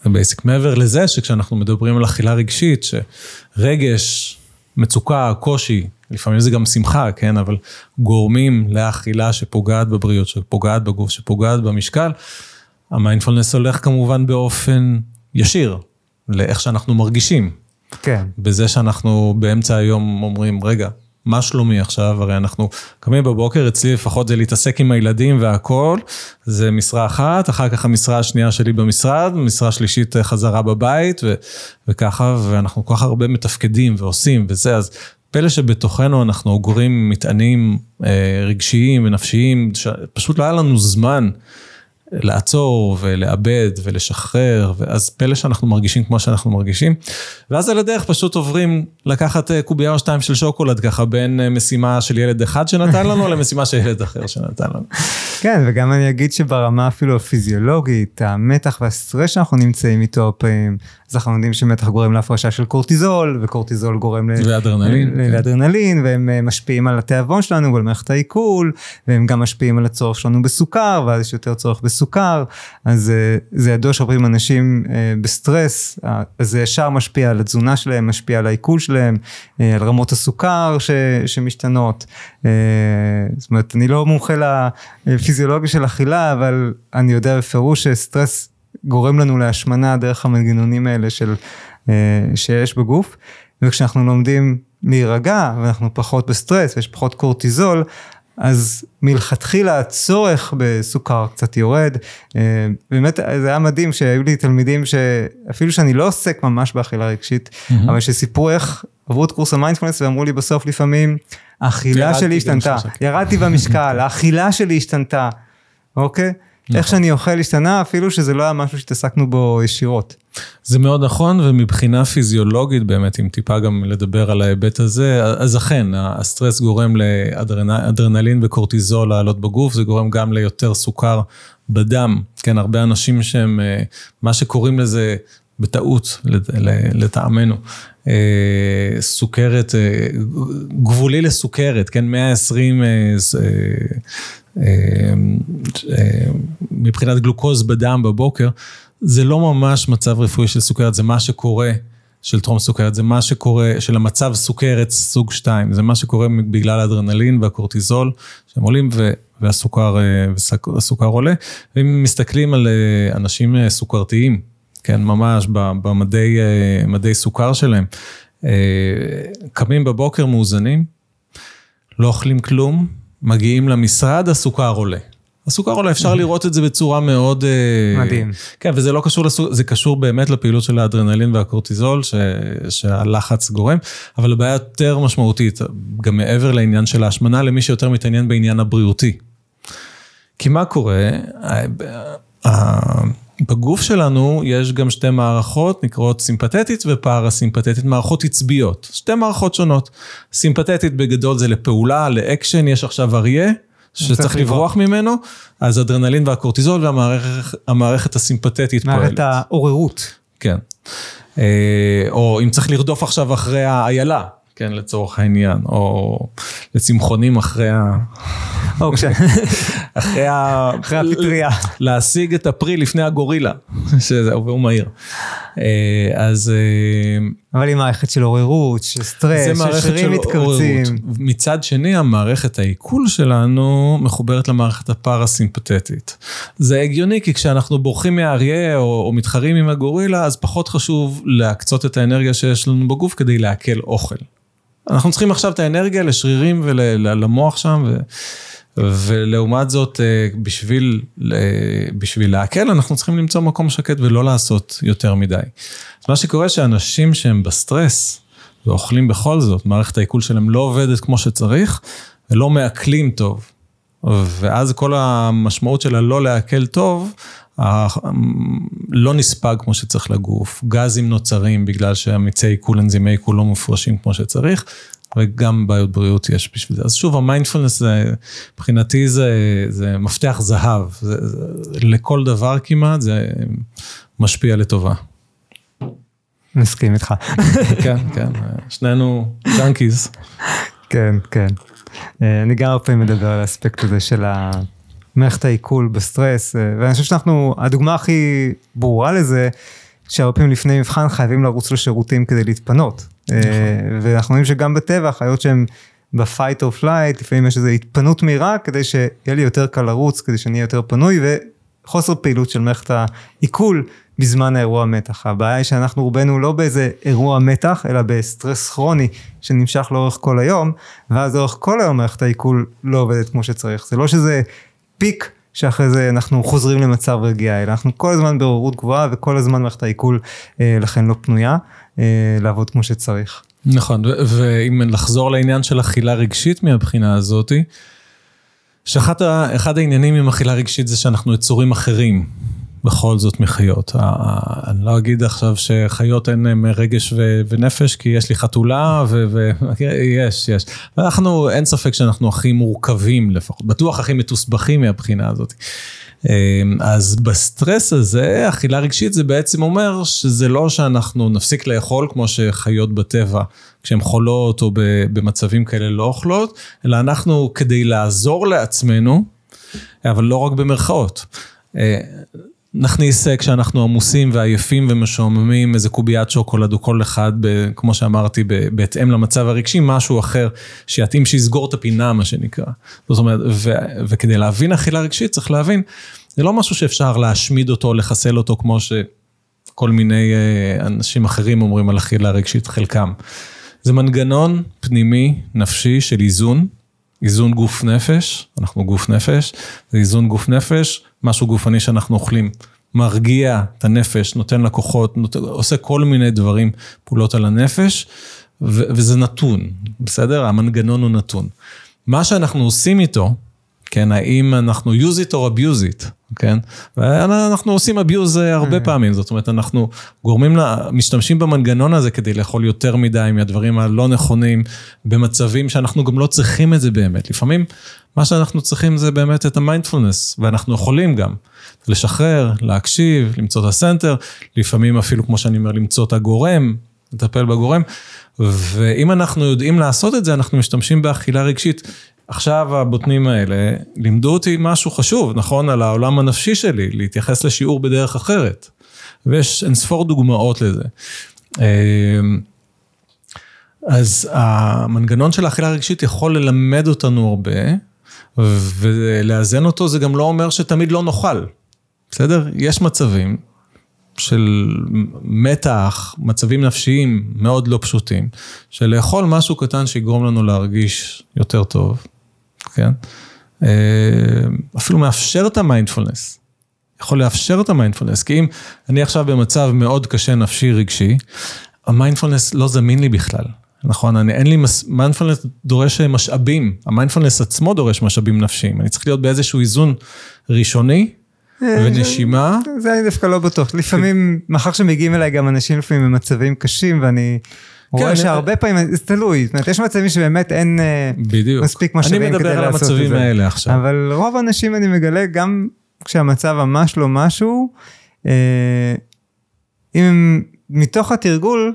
זה basic. מעבר לזה שכשאנחנו מדברים על אכילה רגשית, שרגש, מצוקה, קושי, לפעמים זה גם שמחה, כן, אבל גורמים לאכילה שפוגעת בבריאות, שפוגעת בגוף, שפוגעת במשקל, המיינדפולנס הולך כמובן באופן ישיר לאיך שאנחנו מרגישים. כן. בזה שאנחנו באמצע היום אומרים, רגע, מה שלומי עכשיו? הרי אנחנו קמים בבוקר, אצלי לפחות זה להתעסק עם הילדים והכול, זה משרה אחת, אחר כך המשרה השנייה שלי במשרד, משרה שלישית חזרה בבית, ו- וככה, ואנחנו כל כך הרבה מתפקדים ועושים וזה, אז פלא שבתוכנו אנחנו אוגרים מטענים אה, רגשיים ונפשיים, שפשוט לא היה לנו זמן. לעצור ולאבד ולשחרר, ואז פלא שאנחנו מרגישים כמו שאנחנו מרגישים. ואז על הדרך פשוט עוברים לקחת אה, קובייה או שתיים של שוקולד ככה בין אה, משימה של ילד אחד שנתן לנו למשימה של ילד אחר שנתן לנו. כן, וגם אני אגיד שברמה אפילו הפיזיולוגית, המתח והסטרס שאנחנו נמצאים איתו פעמים, אז אנחנו יודעים שמתח גורם להפרשה של קורטיזול, וקורטיזול גורם לאדרנלין, כן. לאדרנלין, והם אה, משפיעים על התיאבון שלנו ועל מערכת העיכול, והם גם משפיעים על הצורך שלנו בסוכר, ואז יש יותר צורך בסוכר, אז אה, זה ידוע שהרבה אנשים אה, בסטרס, אז זה ישר משפיע על התזונה שלהם, משפיע על העיכול שלהם, על רמות הסוכר ש, שמשתנות. זאת אומרת, אני לא מומחה לפיזיולוגיה של אכילה, אבל אני יודע בפירוש שסטרס גורם לנו להשמנה דרך המנגנונים האלה של, אה, שיש בגוף, וכשאנחנו לומדים להירגע ואנחנו פחות בסטרס ויש פחות קורטיזול, אז מלכתחילה הצורך בסוכר קצת יורד. אה, באמת זה היה מדהים שהיו לי תלמידים שאפילו שאני לא עוסק ממש באכילה רגשית, mm-hmm. אבל שסיפרו איך עברו את קורס המיינדפלנס ואמרו לי בסוף לפעמים, האכילה שלי השתנתה, ירדתי במשקל, האכילה שלי השתנתה, אוקיי? נכון. איך שאני אוכל השתנה, אפילו שזה לא היה משהו שהתעסקנו בו ישירות. זה מאוד נכון, ומבחינה פיזיולוגית באמת, אם טיפה גם לדבר על ההיבט הזה, אז אכן, הסטרס גורם לאדרנלין וקורטיזול לעלות בגוף, זה גורם גם ליותר סוכר בדם. כן, הרבה אנשים שהם, אה, מה שקוראים לזה בטעות, לטעמנו, אה, סוכרת, אה, גבולי לסוכרת, כן, 120 מבחינת גלוקוז בדם בבוקר, זה לא ממש מצב רפואי של סוכרת, זה מה שקורה, של טרום סוכרת, זה מה שקורה, של המצב סוכרת סוג 2, זה מה שקורה בגלל האדרנלין והקורטיזול, שהם עולים והסוכר, והסוכר עולה. ואם מסתכלים על אה, אנשים אה, סוכרתיים, כן, ממש במדי אה, סוכר שלהם, קמים בבוקר מאוזנים, לא אוכלים כלום, מגיעים למשרד, הסוכר עולה. הסוכר עולה, אפשר לראות את זה בצורה מאוד... אה, מדהים. כן, וזה לא קשור לסוכר, זה קשור באמת לפעילות של האדרנלין והקורטיזול, ש... שהלחץ גורם, אבל הבעיה יותר משמעותית, גם מעבר לעניין של ההשמנה, למי שיותר מתעניין בעניין הבריאותי. כי מה קורה? בגוף שלנו יש גם שתי מערכות נקראות סימפתטית ופארה-סימפתטית, מערכות עצביות, שתי מערכות שונות. סימפתטית בגדול זה לפעולה, לאקשן, יש עכשיו אריה. שצריך לברוח ממנו, אז אדרנלין והקורטיזול והמערכת הסימפתטית פועלת. מערכת העוררות. כן. אה, או אם צריך לרדוף עכשיו אחרי האיילה, כן, לצורך העניין, או לצמחונים אחרי ה... אחרי ה... אחרי הפטריה. להשיג את הפרי לפני הגורילה, שזהו, והוא מהיר. אה, אז... אבל היא מערכת של עוררות, של סטרס, של שרירים מתכווצים. מצד שני, המערכת העיכול שלנו מחוברת למערכת הפרסימפטית. זה הגיוני, כי כשאנחנו בורחים מהאריה או, או מתחרים עם הגורילה, אז פחות חשוב להקצות את האנרגיה שיש לנו בגוף כדי לעכל אוכל. אנחנו צריכים עכשיו את האנרגיה לשרירים ולמוח שם, ו, ולעומת זאת, אה, בשביל, בשביל לעכל, אנחנו צריכים למצוא מקום שקט ולא לעשות יותר מדי. אז מה שקורה שאנשים שהם בסטרס ואוכלים בכל זאת, מערכת העיכול שלהם לא עובדת כמו שצריך, ולא מעכלים טוב. ואז כל המשמעות של הלא לעכל טוב, לא נספג כמו שצריך לגוף, גזים נוצרים בגלל שהמיצי עיכול, אנזימי עיכול לא מופרשים כמו שצריך, וגם בעיות בריאות יש בשביל זה. אז שוב, המיינדפולנס זה, מבחינתי זה, זה מפתח זהב, זה, זה, לכל דבר כמעט זה משפיע לטובה. מסכים איתך. כן, כן, שנינו junkies. כן, כן. אני גם הרבה פעמים מדבר על האספקט הזה של. מערכת העיכול בסטרס, אה, ואני חושב שאנחנו, הדוגמה הכי ברורה לזה, שהרבה פעמים לפני מבחן חייבים לרוץ לשירותים כדי להתפנות. אה, נכון. ואנחנו רואים שגם בטבע, חיות שהן ב fight או flight, לפעמים יש איזו התפנות מהירה, כדי שיהיה לי יותר קל לרוץ, כדי שאני אהיה יותר פנוי, וחוסר פעילות של מערכת העיכול בזמן האירוע מתח. הבעיה היא שאנחנו רובנו לא באיזה אירוע מתח, אלא בסטרס כרוני שנמשך לאורך כל היום, ואז לאורך כל היום מערכת העיכול לא עובדת כמו שצריך. זה לא שזה פיק שאחרי זה אנחנו חוזרים למצב רגיעה, אלא אנחנו כל הזמן בעוררות גבוהה וכל הזמן מערכת העיכול אה, לכן לא פנויה אה, לעבוד כמו שצריך. נכון, ואם לחזור לעניין של אכילה רגשית מהבחינה הזאתי, שאחד העניינים עם אכילה רגשית זה שאנחנו יצורים אחרים. בכל זאת מחיות. אני לא אגיד עכשיו שחיות אין להם רגש ונפש, כי יש לי חתולה, ויש, יש. ואנחנו, אין ספק שאנחנו הכי מורכבים לפחות, בטוח הכי מתוסבכים מהבחינה הזאת. אמ, אז בסטרס הזה, אכילה רגשית זה בעצם אומר שזה לא שאנחנו נפסיק לאכול כמו שחיות בטבע, כשהן חולות או במצבים כאלה לא אוכלות, אלא אנחנו כדי לעזור לעצמנו, אבל לא רק במרכאות. נכניס אה, כשאנחנו עמוסים ועייפים ומשועממים איזה קוביית שוקולד או כל אחד, ב, כמו שאמרתי, ב, בהתאם למצב הרגשי, משהו אחר שיתאים שיסגור את הפינה, מה שנקרא. זאת אומרת, ו, וכדי להבין אכילה רגשית צריך להבין, זה לא משהו שאפשר להשמיד אותו, לחסל אותו, כמו שכל מיני אה, אנשים אחרים אומרים על אכילה רגשית, חלקם. זה מנגנון פנימי, נפשי, של איזון, איזון גוף נפש, אנחנו גוף נפש, זה איזון גוף נפש, משהו גופני שאנחנו אוכלים, מרגיע את הנפש, נותן לה כוחות, נות... עושה כל מיני דברים, פעולות על הנפש, ו- וזה נתון, בסדר? המנגנון הוא נתון. מה שאנחנו עושים איתו, כן, האם אנחנו use it or abuse it, כן? ואנחנו עושים abuse הרבה mm. פעמים, זאת אומרת, אנחנו גורמים, לה, משתמשים במנגנון הזה כדי לאכול יותר מדי מהדברים הלא נכונים, במצבים שאנחנו גם לא צריכים את זה באמת. לפעמים מה שאנחנו צריכים זה באמת את המיינדפולנס, ואנחנו יכולים גם לשחרר, להקשיב, למצוא את הסנטר, לפעמים אפילו, כמו שאני אומר, למצוא את הגורם, לטפל בגורם, ואם אנחנו יודעים לעשות את זה, אנחנו משתמשים באכילה רגשית. עכשיו הבוטנים האלה לימדו אותי משהו חשוב, נכון, על העולם הנפשי שלי, להתייחס לשיעור בדרך אחרת. ויש אין ספור דוגמאות לזה. אמ, אז המנגנון של האכילה הרגשית יכול ללמד אותנו הרבה, ולאזן אותו זה גם לא אומר שתמיד לא נאכל, בסדר? יש מצבים של מתח, מצבים נפשיים מאוד לא פשוטים, של לאכול משהו קטן שיגרום לנו להרגיש יותר טוב, כן? אה, אפילו מאפשר את המיינדפולנס. יכול לאפשר את המיינדפולנס, כי אם אני עכשיו במצב מאוד קשה נפשי רגשי, המיינדפולנס לא זמין לי בכלל. נכון, אני, אין לי, מיינדפולנס דורש משאבים, המיינדפולנס עצמו דורש משאבים נפשיים, אני צריך להיות באיזשהו איזון ראשוני, ונשימה. זה אני דווקא לא בטוח. לפעמים, מאחר שמגיעים אליי גם אנשים לפעמים במצבים קשים, ואני רואה כן, שהרבה פעמים, זה תלוי, זאת אומרת, יש מצבים שבאמת אין אה, בדיוק. מספיק משאבים אני כדי מדבר על לעשות את המצבים זה. האלה עכשיו. אבל רוב האנשים אני מגלה, גם כשהמצב ממש לא משהו, אה, אם הם מתוך התרגול,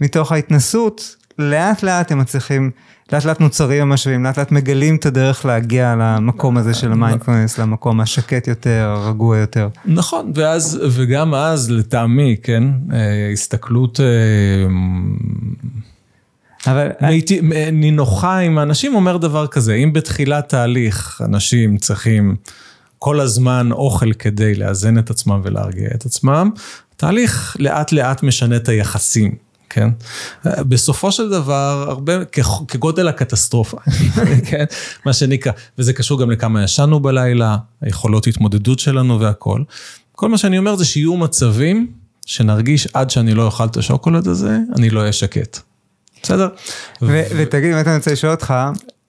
מתוך ההתנסות, לאט לאט הם מצליחים, לאט לאט נוצרים המשאבים, לאט לאט מגלים את הדרך להגיע למקום הזה של המיינדפלנס, למקום השקט יותר, הרגוע יותר. נכון, ואז, וגם אז לטעמי, כן, אה, הסתכלות אה, אבל מיטי- נינוחה עם האנשים אומר דבר כזה, אם בתחילת תהליך אנשים צריכים כל הזמן אוכל כדי לאזן את עצמם ולהרגיע את עצמם, תהליך לאט לאט משנה את היחסים. כן? בסופו של דבר, הרבה, כגודל הקטסטרופה, כן? מה שנקרא, וזה קשור גם לכמה ישנו בלילה, היכולות התמודדות שלנו והכל. כל מה שאני אומר זה שיהיו מצבים שנרגיש עד שאני לא אוכל את השוקולד הזה, אני לא אהיה שקט. בסדר? ותגיד, באמת אני רוצה לשאול אותך,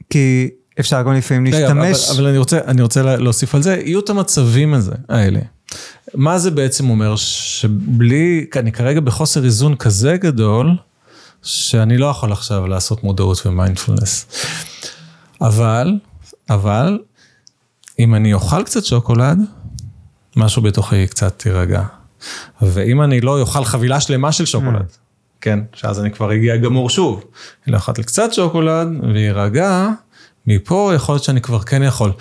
כי אפשר גם לפעמים רגע, אבל, להשתמש, אבל אני רוצה, אני רוצה לה- להוסיף על זה, יהיו את המצבים הזה, האלה. מה זה בעצם אומר? שבלי, אני כרגע בחוסר איזון כזה גדול, שאני לא יכול עכשיו לעשות מודעות ומיינדפולנס. אבל, אבל, אם אני אוכל קצת שוקולד, משהו בתוכי קצת תירגע. ואם אני לא אוכל חבילה שלמה של שוקולד, כן, שאז אני כבר אגיע גמור שוב, אלא אכלתי קצת שוקולד ויירגע, מפה יכול להיות שאני כבר כן יכול.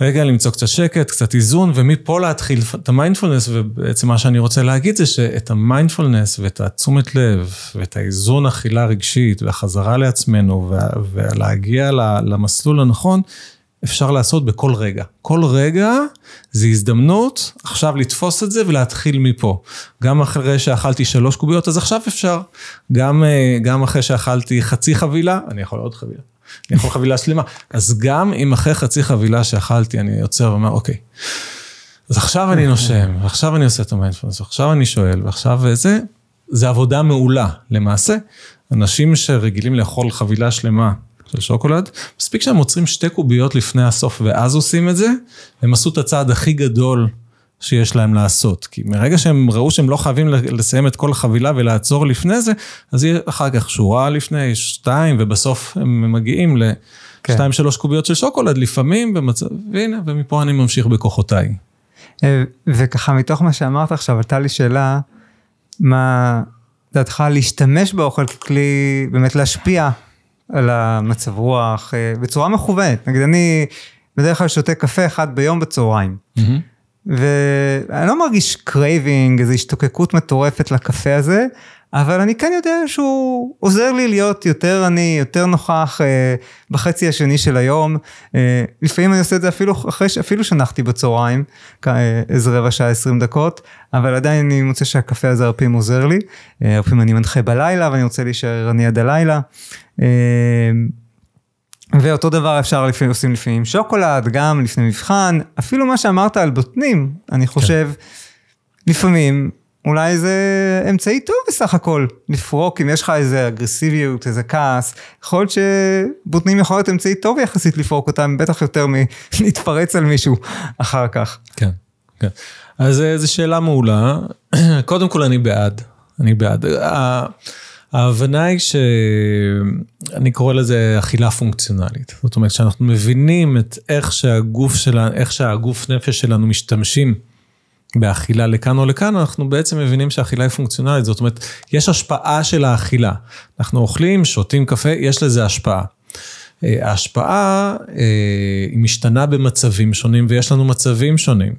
רגע למצוא קצת שקט, קצת איזון, ומפה להתחיל את המיינדפולנס, ובעצם מה שאני רוצה להגיד זה שאת המיינדפולנס ואת התשומת לב, ואת האיזון אכילה רגשית, והחזרה לעצמנו, ולהגיע למסלול הנכון, אפשר לעשות בכל רגע. כל רגע זה הזדמנות עכשיו לתפוס את זה ולהתחיל מפה. גם אחרי שאכלתי שלוש קוביות, אז עכשיו אפשר. גם, אה, גם אחרי שאכלתי חצי חבילה, אני יכול עוד חבילה. אני יכול חבילה שלמה. אז גם אם אחרי חצי חבילה שאכלתי, אני יוצר ואומר, אוקיי, אז עכשיו אני נושם, ועכשיו אני עושה את המיינדפלנס, ועכשיו אני שואל, ועכשיו זה, זה עבודה מעולה. למעשה, אנשים שרגילים לאכול חבילה שלמה של שוקולד, מספיק שהם עוצרים שתי קוביות לפני הסוף ואז עושים את זה, הם עשו את הצעד הכי גדול שיש להם לעשות. כי מרגע שהם ראו שהם לא חייבים לסיים את כל החבילה ולעצור לפני זה, אז יהיה אחר כך שורה לפני, שתיים, ובסוף הם מגיעים כן. לשתיים, שלוש קוביות של שוקולד, לפעמים במצב, והנה, ומפה אני ממשיך בכוחותיי. אה, וככה מתוך מה שאמרת עכשיו, עלתה לי שאלה, מה דעתך להשתמש באוכל ככלי באמת להשפיע על המצב רוח אה, בצורה מכוונת. נגיד אני בדרך כלל שותה קפה אחד ביום בצהריים. ואני לא מרגיש craving, איזו השתוקקות מטורפת לקפה הזה, אבל אני כן יודע שהוא עוזר לי להיות יותר אני, יותר נוכח אה, בחצי השני של היום. אה, לפעמים אני עושה את זה אפילו אחרי, אפילו שנחתי בצהריים, אה, איזה רבע שעה, עשרים דקות, אבל עדיין אני מוצא שהקפה הזה הרבה פעמים עוזר לי. אה, הרבה פעמים אני מנחה בלילה ואני רוצה להישאר ערני עד הלילה. אה, ואותו דבר אפשר לפעמים, עושים לפעמים עם שוקולד, גם לפני מבחן, אפילו מה שאמרת על בוטנים, אני חושב, לפעמים אולי זה אמצעי טוב בסך הכל, לפרוק, אם יש לך איזה אגרסיביות, איזה כעס, יכול להיות שבוטנים יכול להיות אמצעי טוב יחסית לפרוק אותם, בטח יותר מלהתפרץ על מישהו אחר כך. כן, כן. אז אה, זו שאלה מעולה. קודם כל, אני בעד. אני בעד. ההבנה היא שאני קורא לזה אכילה פונקציונלית. זאת אומרת, שאנחנו מבינים את איך שהגוף שלנו, איך שהגוף נפש שלנו משתמשים באכילה לכאן או לכאן, אנחנו בעצם מבינים שהאכילה היא פונקציונלית. זאת אומרת, יש השפעה של האכילה. אנחנו אוכלים, שותים קפה, יש לזה השפעה. אה, ההשפעה אה, היא משתנה במצבים שונים ויש לנו מצבים שונים.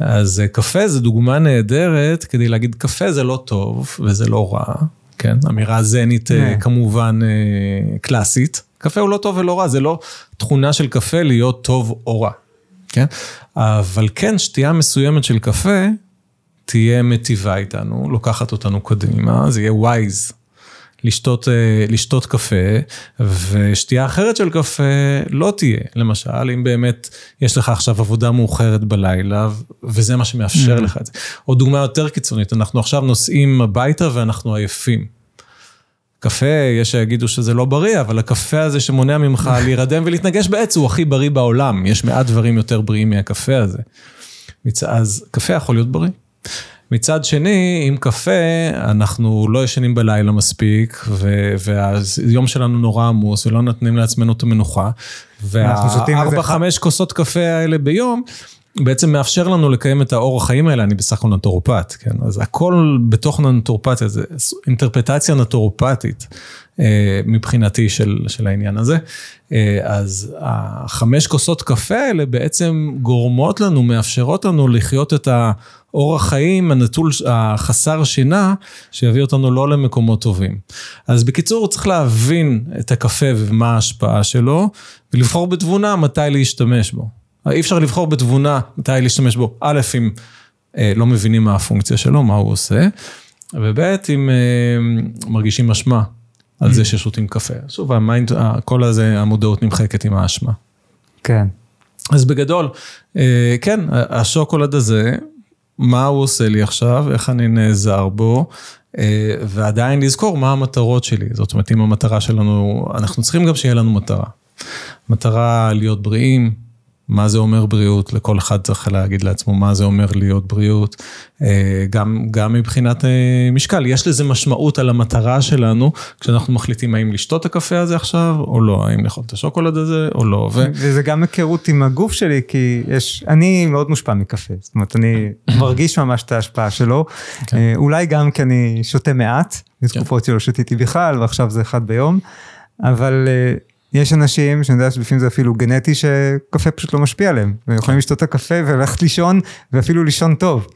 אז אה, קפה זה דוגמה נהדרת כדי להגיד קפה זה לא טוב וזה לא רע, כן? אמירה זנית אה, כן. כמובן אה, קלאסית. קפה הוא לא טוב ולא רע, זה לא תכונה של קפה להיות טוב או רע, כן? אבל כן, שתייה מסוימת של קפה תהיה מטיבה איתנו, לוקחת אותנו קדימה, זה יהיה ווייז. לשתות, אה, לשתות קפה, ושתייה אחרת של קפה לא תהיה. למשל, אם באמת יש לך עכשיו עבודה מאוחרת בלילה, וזה מה שמאפשר לך את זה. או דוגמה יותר קיצונית, אנחנו עכשיו נוסעים הביתה ואנחנו עייפים. קפה, יש שיגידו שזה לא בריא, אבל הקפה הזה שמונע ממך להירדם ולהתנגש בעץ הוא הכי בריא בעולם. יש מעט דברים יותר בריאים מהקפה הזה. אז קפה יכול להיות בריא. מצד שני, עם קפה, אנחנו לא ישנים בלילה מספיק, והיום שלנו נורא עמוס, ולא נותנים לעצמנו את המנוחה. והארבע, חמש כוסות קפה האלה ביום, בעצם מאפשר לנו לקיים את האורח חיים האלה, אני בסך הכל נטורופט, כן? אז הכל בתוך נטורופתיה, זה אינטרפטציה נטורופטית אה, מבחינתי של, של העניין הזה. אה, אז החמש כוסות קפה האלה בעצם גורמות לנו, מאפשרות לנו לחיות את האורח חיים הנטול, החסר שינה, שיביא אותנו לא למקומות טובים. אז בקיצור, צריך להבין את הקפה ומה ההשפעה שלו, ולבחור בתבונה מתי להשתמש בו. אי אפשר לבחור בתבונה מתי להשתמש בו, א', אם אה, לא מבינים מה הפונקציה שלו, מה הוא עושה, וב', אם אה, מרגישים אשמה על זה mm. ששותים קפה. שוב, ה mind, כל הזה, המודעות נמחקת עם האשמה. כן. אז בגדול, אה, כן, השוקולד הזה, מה הוא עושה לי עכשיו, איך אני נעזר בו, אה, ועדיין לזכור מה המטרות שלי. זאת אומרת, אם המטרה שלנו, אנחנו צריכים גם שיהיה לנו מטרה. מטרה להיות בריאים, מה זה אומר בריאות, לכל אחד צריך להגיד לעצמו מה זה אומר להיות בריאות, אה, גם, גם מבחינת אה, משקל, יש לזה משמעות על המטרה שלנו, כשאנחנו מחליטים האם לשתות את הקפה הזה עכשיו או לא, האם לאכול את השוקולד הזה או לא. ו... וזה גם היכרות עם הגוף שלי, כי יש, אני מאוד מושפע מקפה, זאת אומרת, אני מרגיש ממש את ההשפעה שלו, כן. אה, אולי גם כי אני שותה מעט, בתקופות כן. שלא שתיתי בכלל, ועכשיו זה אחד ביום, אבל... יש אנשים שאני יודע שבפעמים זה אפילו גנטי שקפה פשוט לא משפיע עליהם. והם יכולים לשתות את הקפה וללכת לישון ואפילו לישון טוב.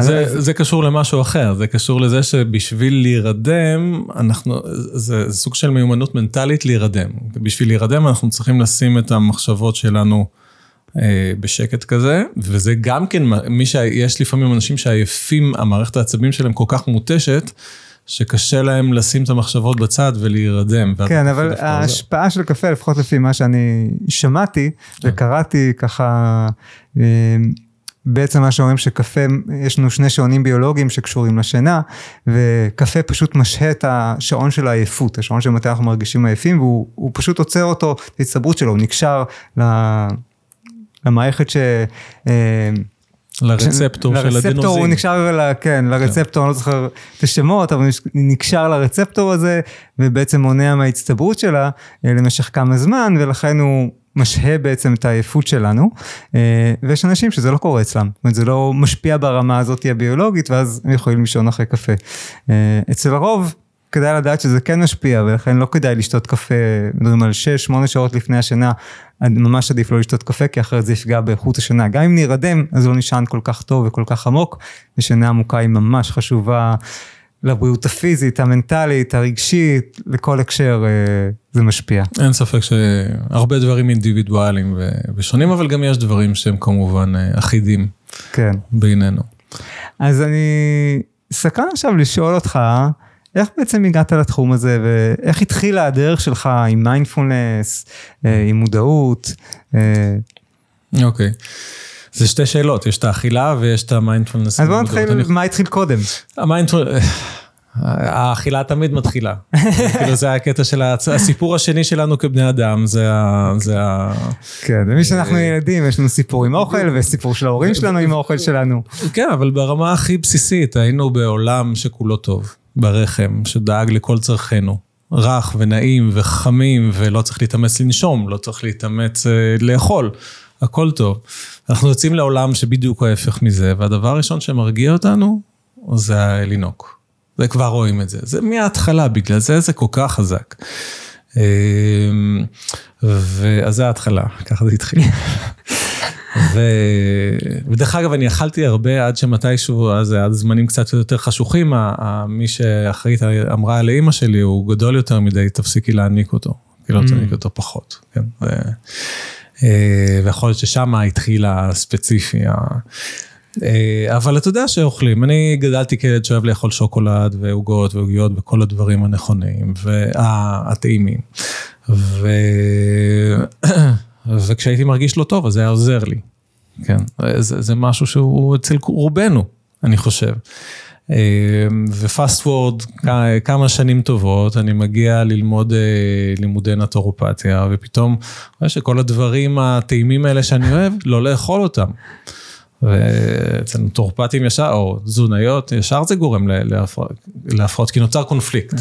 זה, זה קשור למשהו אחר, זה קשור לזה שבשביל להירדם, אנחנו, זה, זה סוג של מיומנות מנטלית להירדם. בשביל להירדם אנחנו צריכים לשים את המחשבות שלנו אה, בשקט כזה, וזה גם כן, מי שיש לפעמים אנשים שעייפים, המערכת העצבים שלהם כל כך מותשת. שקשה להם לשים את המחשבות בצד ולהירדם. כן, אבל ההשפעה של קפה, לפחות לפי מה שאני שמעתי כן. וקראתי ככה, אה, בעצם מה שאומרים שקפה, יש לנו שני שעונים ביולוגיים שקשורים לשינה, וקפה פשוט משהה את השעון של העייפות, השעון של מתי אנחנו מרגישים עייפים, והוא פשוט עוצר אותו, את ההצטברות שלו, הוא נקשר למערכת ש... לרצפטור של הדנוזין. לרצפטור הוא נקשר, כן, לרצפטור, אני לא זוכר את השמות, אבל נקשר לרצפטור הזה, ובעצם מונע מההצטברות שלה אה, למשך כמה זמן, ולכן הוא משהה בעצם את העייפות שלנו, אה, ויש אנשים שזה לא קורה אצלם, זאת אומרת זה לא משפיע ברמה הזאת הביולוגית, ואז הם יכולים לישון אחרי קפה. אה, אצל הרוב, כדאי לדעת שזה כן משפיע, ולכן לא כדאי לשתות קפה, מדברים על 6-8 שעות לפני השינה, ממש עדיף לא לשתות קפה, כי אחרת זה יפגע באיכות השינה. גם אם נרדם, אז לא נשען כל כך טוב וכל כך עמוק, ושינה עמוקה היא ממש חשובה לבריאות הפיזית, המנטלית, הרגשית, לכל הקשר אה, זה משפיע. אין ספק שהרבה דברים אינדיבידואליים ושונים, אבל גם יש דברים שהם כמובן אה, אחידים כן. בינינו. אז אני סקרן עכשיו לשאול אותך, איך בעצם הגעת לתחום הזה ואיך התחילה הדרך שלך עם מיינדפולנס, אה, עם מודעות? אה? אוקיי. זה שתי שאלות, יש את האכילה ויש את המיינדפולנס. אז בוא נתחיל, אני... מה התחיל קודם? המיינדפולנס... האכילה תמיד מתחילה. כאילו זה הקטע של הסיפור השני שלנו כבני אדם, זה ה... כן, ומי שאנחנו ילדים, יש לנו סיפור עם אוכל וסיפור של ההורים שלנו עם האוכל שלנו. כן, אבל ברמה הכי בסיסית, היינו בעולם שכולו טוב. ברחם, שדאג לכל צרכינו. רך ונעים וחמים, ולא צריך להתאמץ לנשום, לא צריך להתאמץ uh, לאכול, הכל טוב. אנחנו יוצאים לעולם שבדיוק ההפך מזה, והדבר הראשון שמרגיע אותנו, זה לינוק. זה כבר רואים את זה. זה מההתחלה, בגלל זה זה כל כך חזק. אמ, ואז זה ההתחלה, ככה זה התחיל. ו... ודרך אגב, אני אכלתי הרבה עד שמתישהו, אז עד זמנים קצת יותר חשוכים, מי שאחראית אמרה לאימא שלי, הוא גדול יותר מדי, תפסיקי להעניק אותו. כאילו, mm. תעניק אותו פחות, כן. ו... אה, ויכול להיות ששם התחיל הספציפי. אה, אבל אתה יודע שאוכלים, אני גדלתי כילד שאוהב לאכול שוקולד ועוגות ועוגיות וכל הדברים הנכונים והטעימים. ו... וכשהייתי מרגיש לא טוב, אז זה היה עוזר לי. כן, זה, זה משהו שהוא אצל רובנו, אני חושב. אה, ופאסט וורד, כמה שנים טובות, אני מגיע ללמוד אה, לימודי נטורופתיה, ופתאום רואה שכל הדברים הטעימים האלה שאני אוהב, לא לאכול אותם. ואצל נטורפטים ישר, או תזונאיות, ישר זה גורם להפרעות, כי נוצר קונפליקט.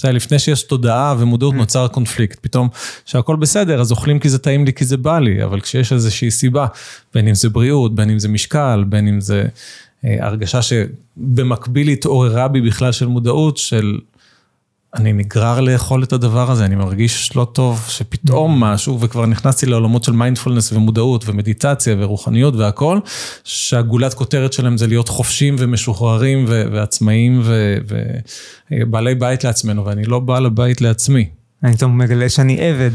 זה לפני שיש תודעה ומודעות נוצר קונפליקט. פתאום, שהכל בסדר, אז אוכלים כי זה טעים לי, כי זה בא לי, אבל כשיש איזושהי סיבה, בין אם זה בריאות, בין אם זה משקל, בין אם זה אה, הרגשה שבמקביל התעוררה בי בכלל של מודעות, של אני נגרר לאכול את הדבר הזה, אני מרגיש לא טוב, שפתאום mm. משהו, וכבר נכנסתי לעולמות של מיינדפולנס ומודעות ומדיטציה ורוחניות והכל, שהגולת כותרת שלהם זה להיות חופשים ומשוחררים ועצמאים ובעלי בית לעצמנו, ואני לא בעל הבית לעצמי. אני פתאום מגלה שאני עבד.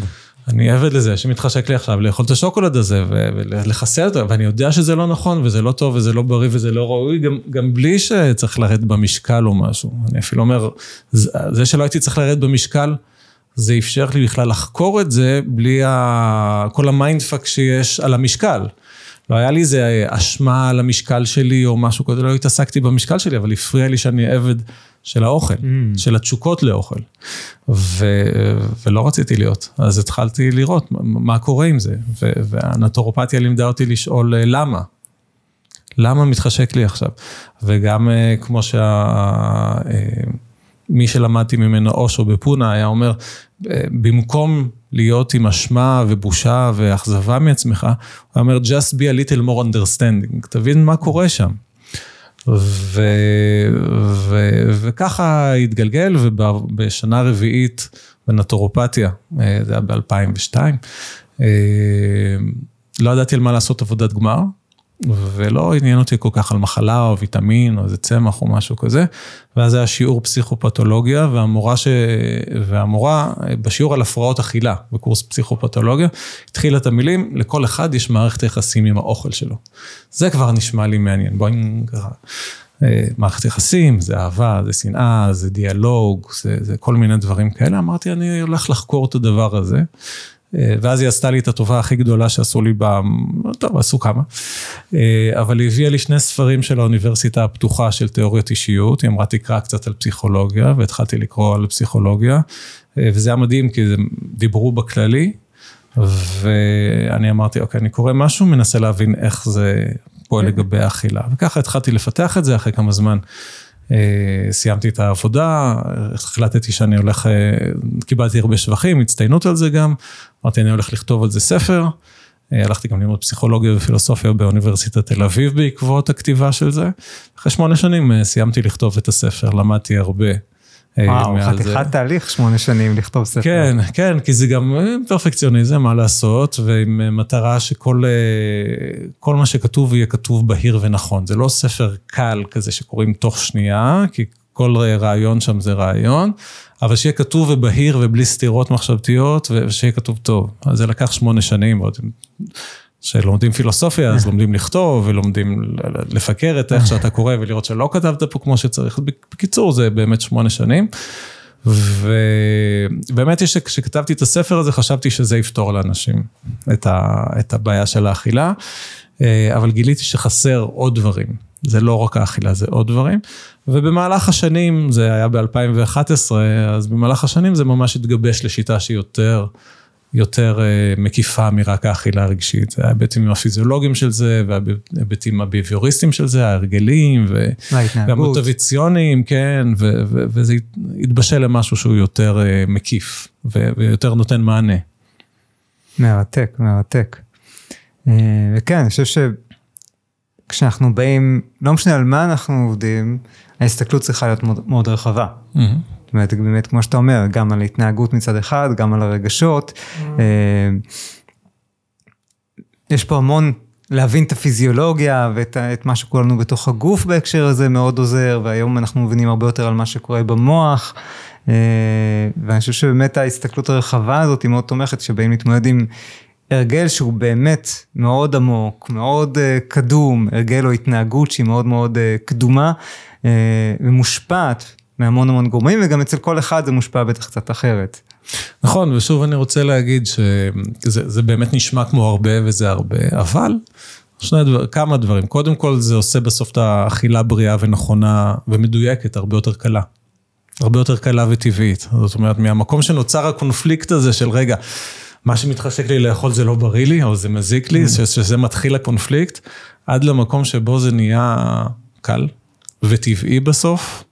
אני עבד לזה שמתחשק לי עכשיו לאכול את השוקולד הזה ולחסל אותו, ואני יודע שזה לא נכון וזה לא טוב וזה לא בריא וזה לא ראוי, גם, גם בלי שצריך לרדת במשקל או משהו. אני אפילו אומר, זה שלא הייתי צריך לרדת במשקל, זה אפשר לי בכלל לחקור את זה בלי ה... כל ה mindfuck שיש על המשקל. לא היה לי איזה אשמה על המשקל שלי או משהו כזה, לא התעסקתי במשקל שלי, אבל הפריע לי שאני עבד של האוכל, mm. של התשוקות לאוכל. ו, ולא רציתי להיות. אז התחלתי לראות מה קורה עם זה, ו, והנטורופתיה לימדה אותי לשאול אה, למה. למה מתחשק לי עכשיו? וגם אה, כמו שה... אה, מי שלמדתי ממנו אושו בפונה היה אומר, במקום להיות עם אשמה ובושה ואכזבה מעצמך, הוא אומר, just be a little more understanding, תבין מה קורה שם. ו, ו, וככה התגלגל, ובשנה רביעית בנטורופתיה, אה, זה היה ב-2002, אה, לא ידעתי על מה לעשות עבודת גמר. ולא עניין אותי כל כך על מחלה או ויטמין או איזה צמח או משהו כזה. ואז היה שיעור פסיכופתולוגיה, והמורה, ש... והמורה בשיעור על הפרעות אכילה, בקורס פסיכופתולוגיה, התחילה את המילים, לכל אחד יש מערכת יחסים עם האוכל שלו. זה כבר נשמע לי מעניין, בואי נקרא. אה, מערכת יחסים, זה אהבה, זה שנאה, זה דיאלוג, זה, זה כל מיני דברים כאלה. אמרתי, אני הולך לחקור את הדבר הזה. אה, ואז היא עשתה לי את הטובה הכי גדולה שעשו לי ב... טוב, עשו כמה. אה, אבל היא הביאה לי שני ספרים של האוניברסיטה הפתוחה של תיאוריות אישיות, היא אמרה תקרא קצת על פסיכולוגיה, והתחלתי לקרוא על פסיכולוגיה, אה, וזה היה מדהים כי דיברו בכללי, ואני אמרתי, אוקיי, אני קורא משהו, מנסה להבין איך זה פועל לגבי האכילה. וככה התחלתי לפתח את זה אחרי כמה זמן. אה, סיימתי את העבודה, החלטתי שאני הולך, אה, קיבלתי הרבה שבחים, הצטיינות על זה גם, אמרתי אני הולך לכתוב על זה ספר, אה, הלכתי גם ללמוד פסיכולוגיה ופילוסופיה באוניברסיטת תל אביב בעקבות הכתיבה של זה. אחרי שמונה שנים סיימתי לכתוב את הספר, למדתי הרבה. וואו, חתיכת תהליך שמונה שנים לכתוב ספר. כן, כן, כי זה גם פרפקציוניזם, מה לעשות, ועם מטרה שכל כל מה שכתוב יהיה כתוב בהיר ונכון. זה לא ספר קל כזה שקוראים תוך שנייה, כי כל רעיון שם זה רעיון, אבל שיהיה כתוב ובהיר ובלי סתירות מחשבתיות, ושיהיה כתוב טוב. אז זה לקח שמונה שנים, ועוד שלומדים פילוסופיה, אז לומדים לכתוב ולומדים לפקר את איך שאתה קורא ולראות שלא כתבת פה כמו שצריך. בקיצור, זה באמת שמונה שנים. ובאמת כשכתבתי את הספר הזה, חשבתי שזה יפתור לאנשים את, ה, את הבעיה של האכילה, אה, אבל גיליתי שחסר עוד דברים. זה לא רק האכילה, זה עוד דברים. ובמהלך השנים, זה היה ב-2011, אז במהלך השנים זה ממש התגבש לשיטה שהיא יותר... יותר אה, מקיפה מרק האכילה הרגשית. ההיבטים הפיזיולוגיים של זה, וההיבטים הביביוריסטיים של זה, ההרגלים, והמוטביציוניים, כן, וזה התבשל למשהו שהוא יותר אה, מקיף, ויותר נותן מענה. מרתק, מרתק. אה, וכן, אני חושב שכשאנחנו באים, לא משנה על מה אנחנו עובדים, ההסתכלות צריכה להיות מאוד, מאוד רחבה. Mm-hmm. אומרת, באמת, כמו שאתה אומר, גם על התנהגות מצד אחד, גם על הרגשות. Mm. אה, יש פה המון להבין את הפיזיולוגיה ואת את מה שקורה לנו בתוך הגוף בהקשר הזה מאוד עוזר, והיום אנחנו מבינים הרבה יותר על מה שקורה במוח. אה, ואני חושב שבאמת ההסתכלות הרחבה הזאת היא מאוד תומכת, שבאים להתמודד עם הרגל שהוא באמת מאוד עמוק, מאוד uh, קדום, הרגל או התנהגות שהיא מאוד מאוד קדומה ומושפעת מהמון המון גורמים, וגם אצל כל אחד זה מושפע בטח קצת אחרת. נכון, ושוב אני רוצה להגיד שזה באמת נשמע כמו הרבה וזה הרבה, אבל שני דבר, כמה דברים. קודם כל זה עושה בסוף את האכילה בריאה ונכונה ומדויקת, הרבה יותר קלה. הרבה יותר קלה וטבעית. זאת אומרת, מהמקום שנוצר הקונפליקט הזה של רגע, מה שמתחשק לי לאכול זה לא בריא לי, או זה מזיק לי, mm. שזה מתחיל הקונפליקט, עד למקום שבו זה נהיה קל וטבעי בסוף.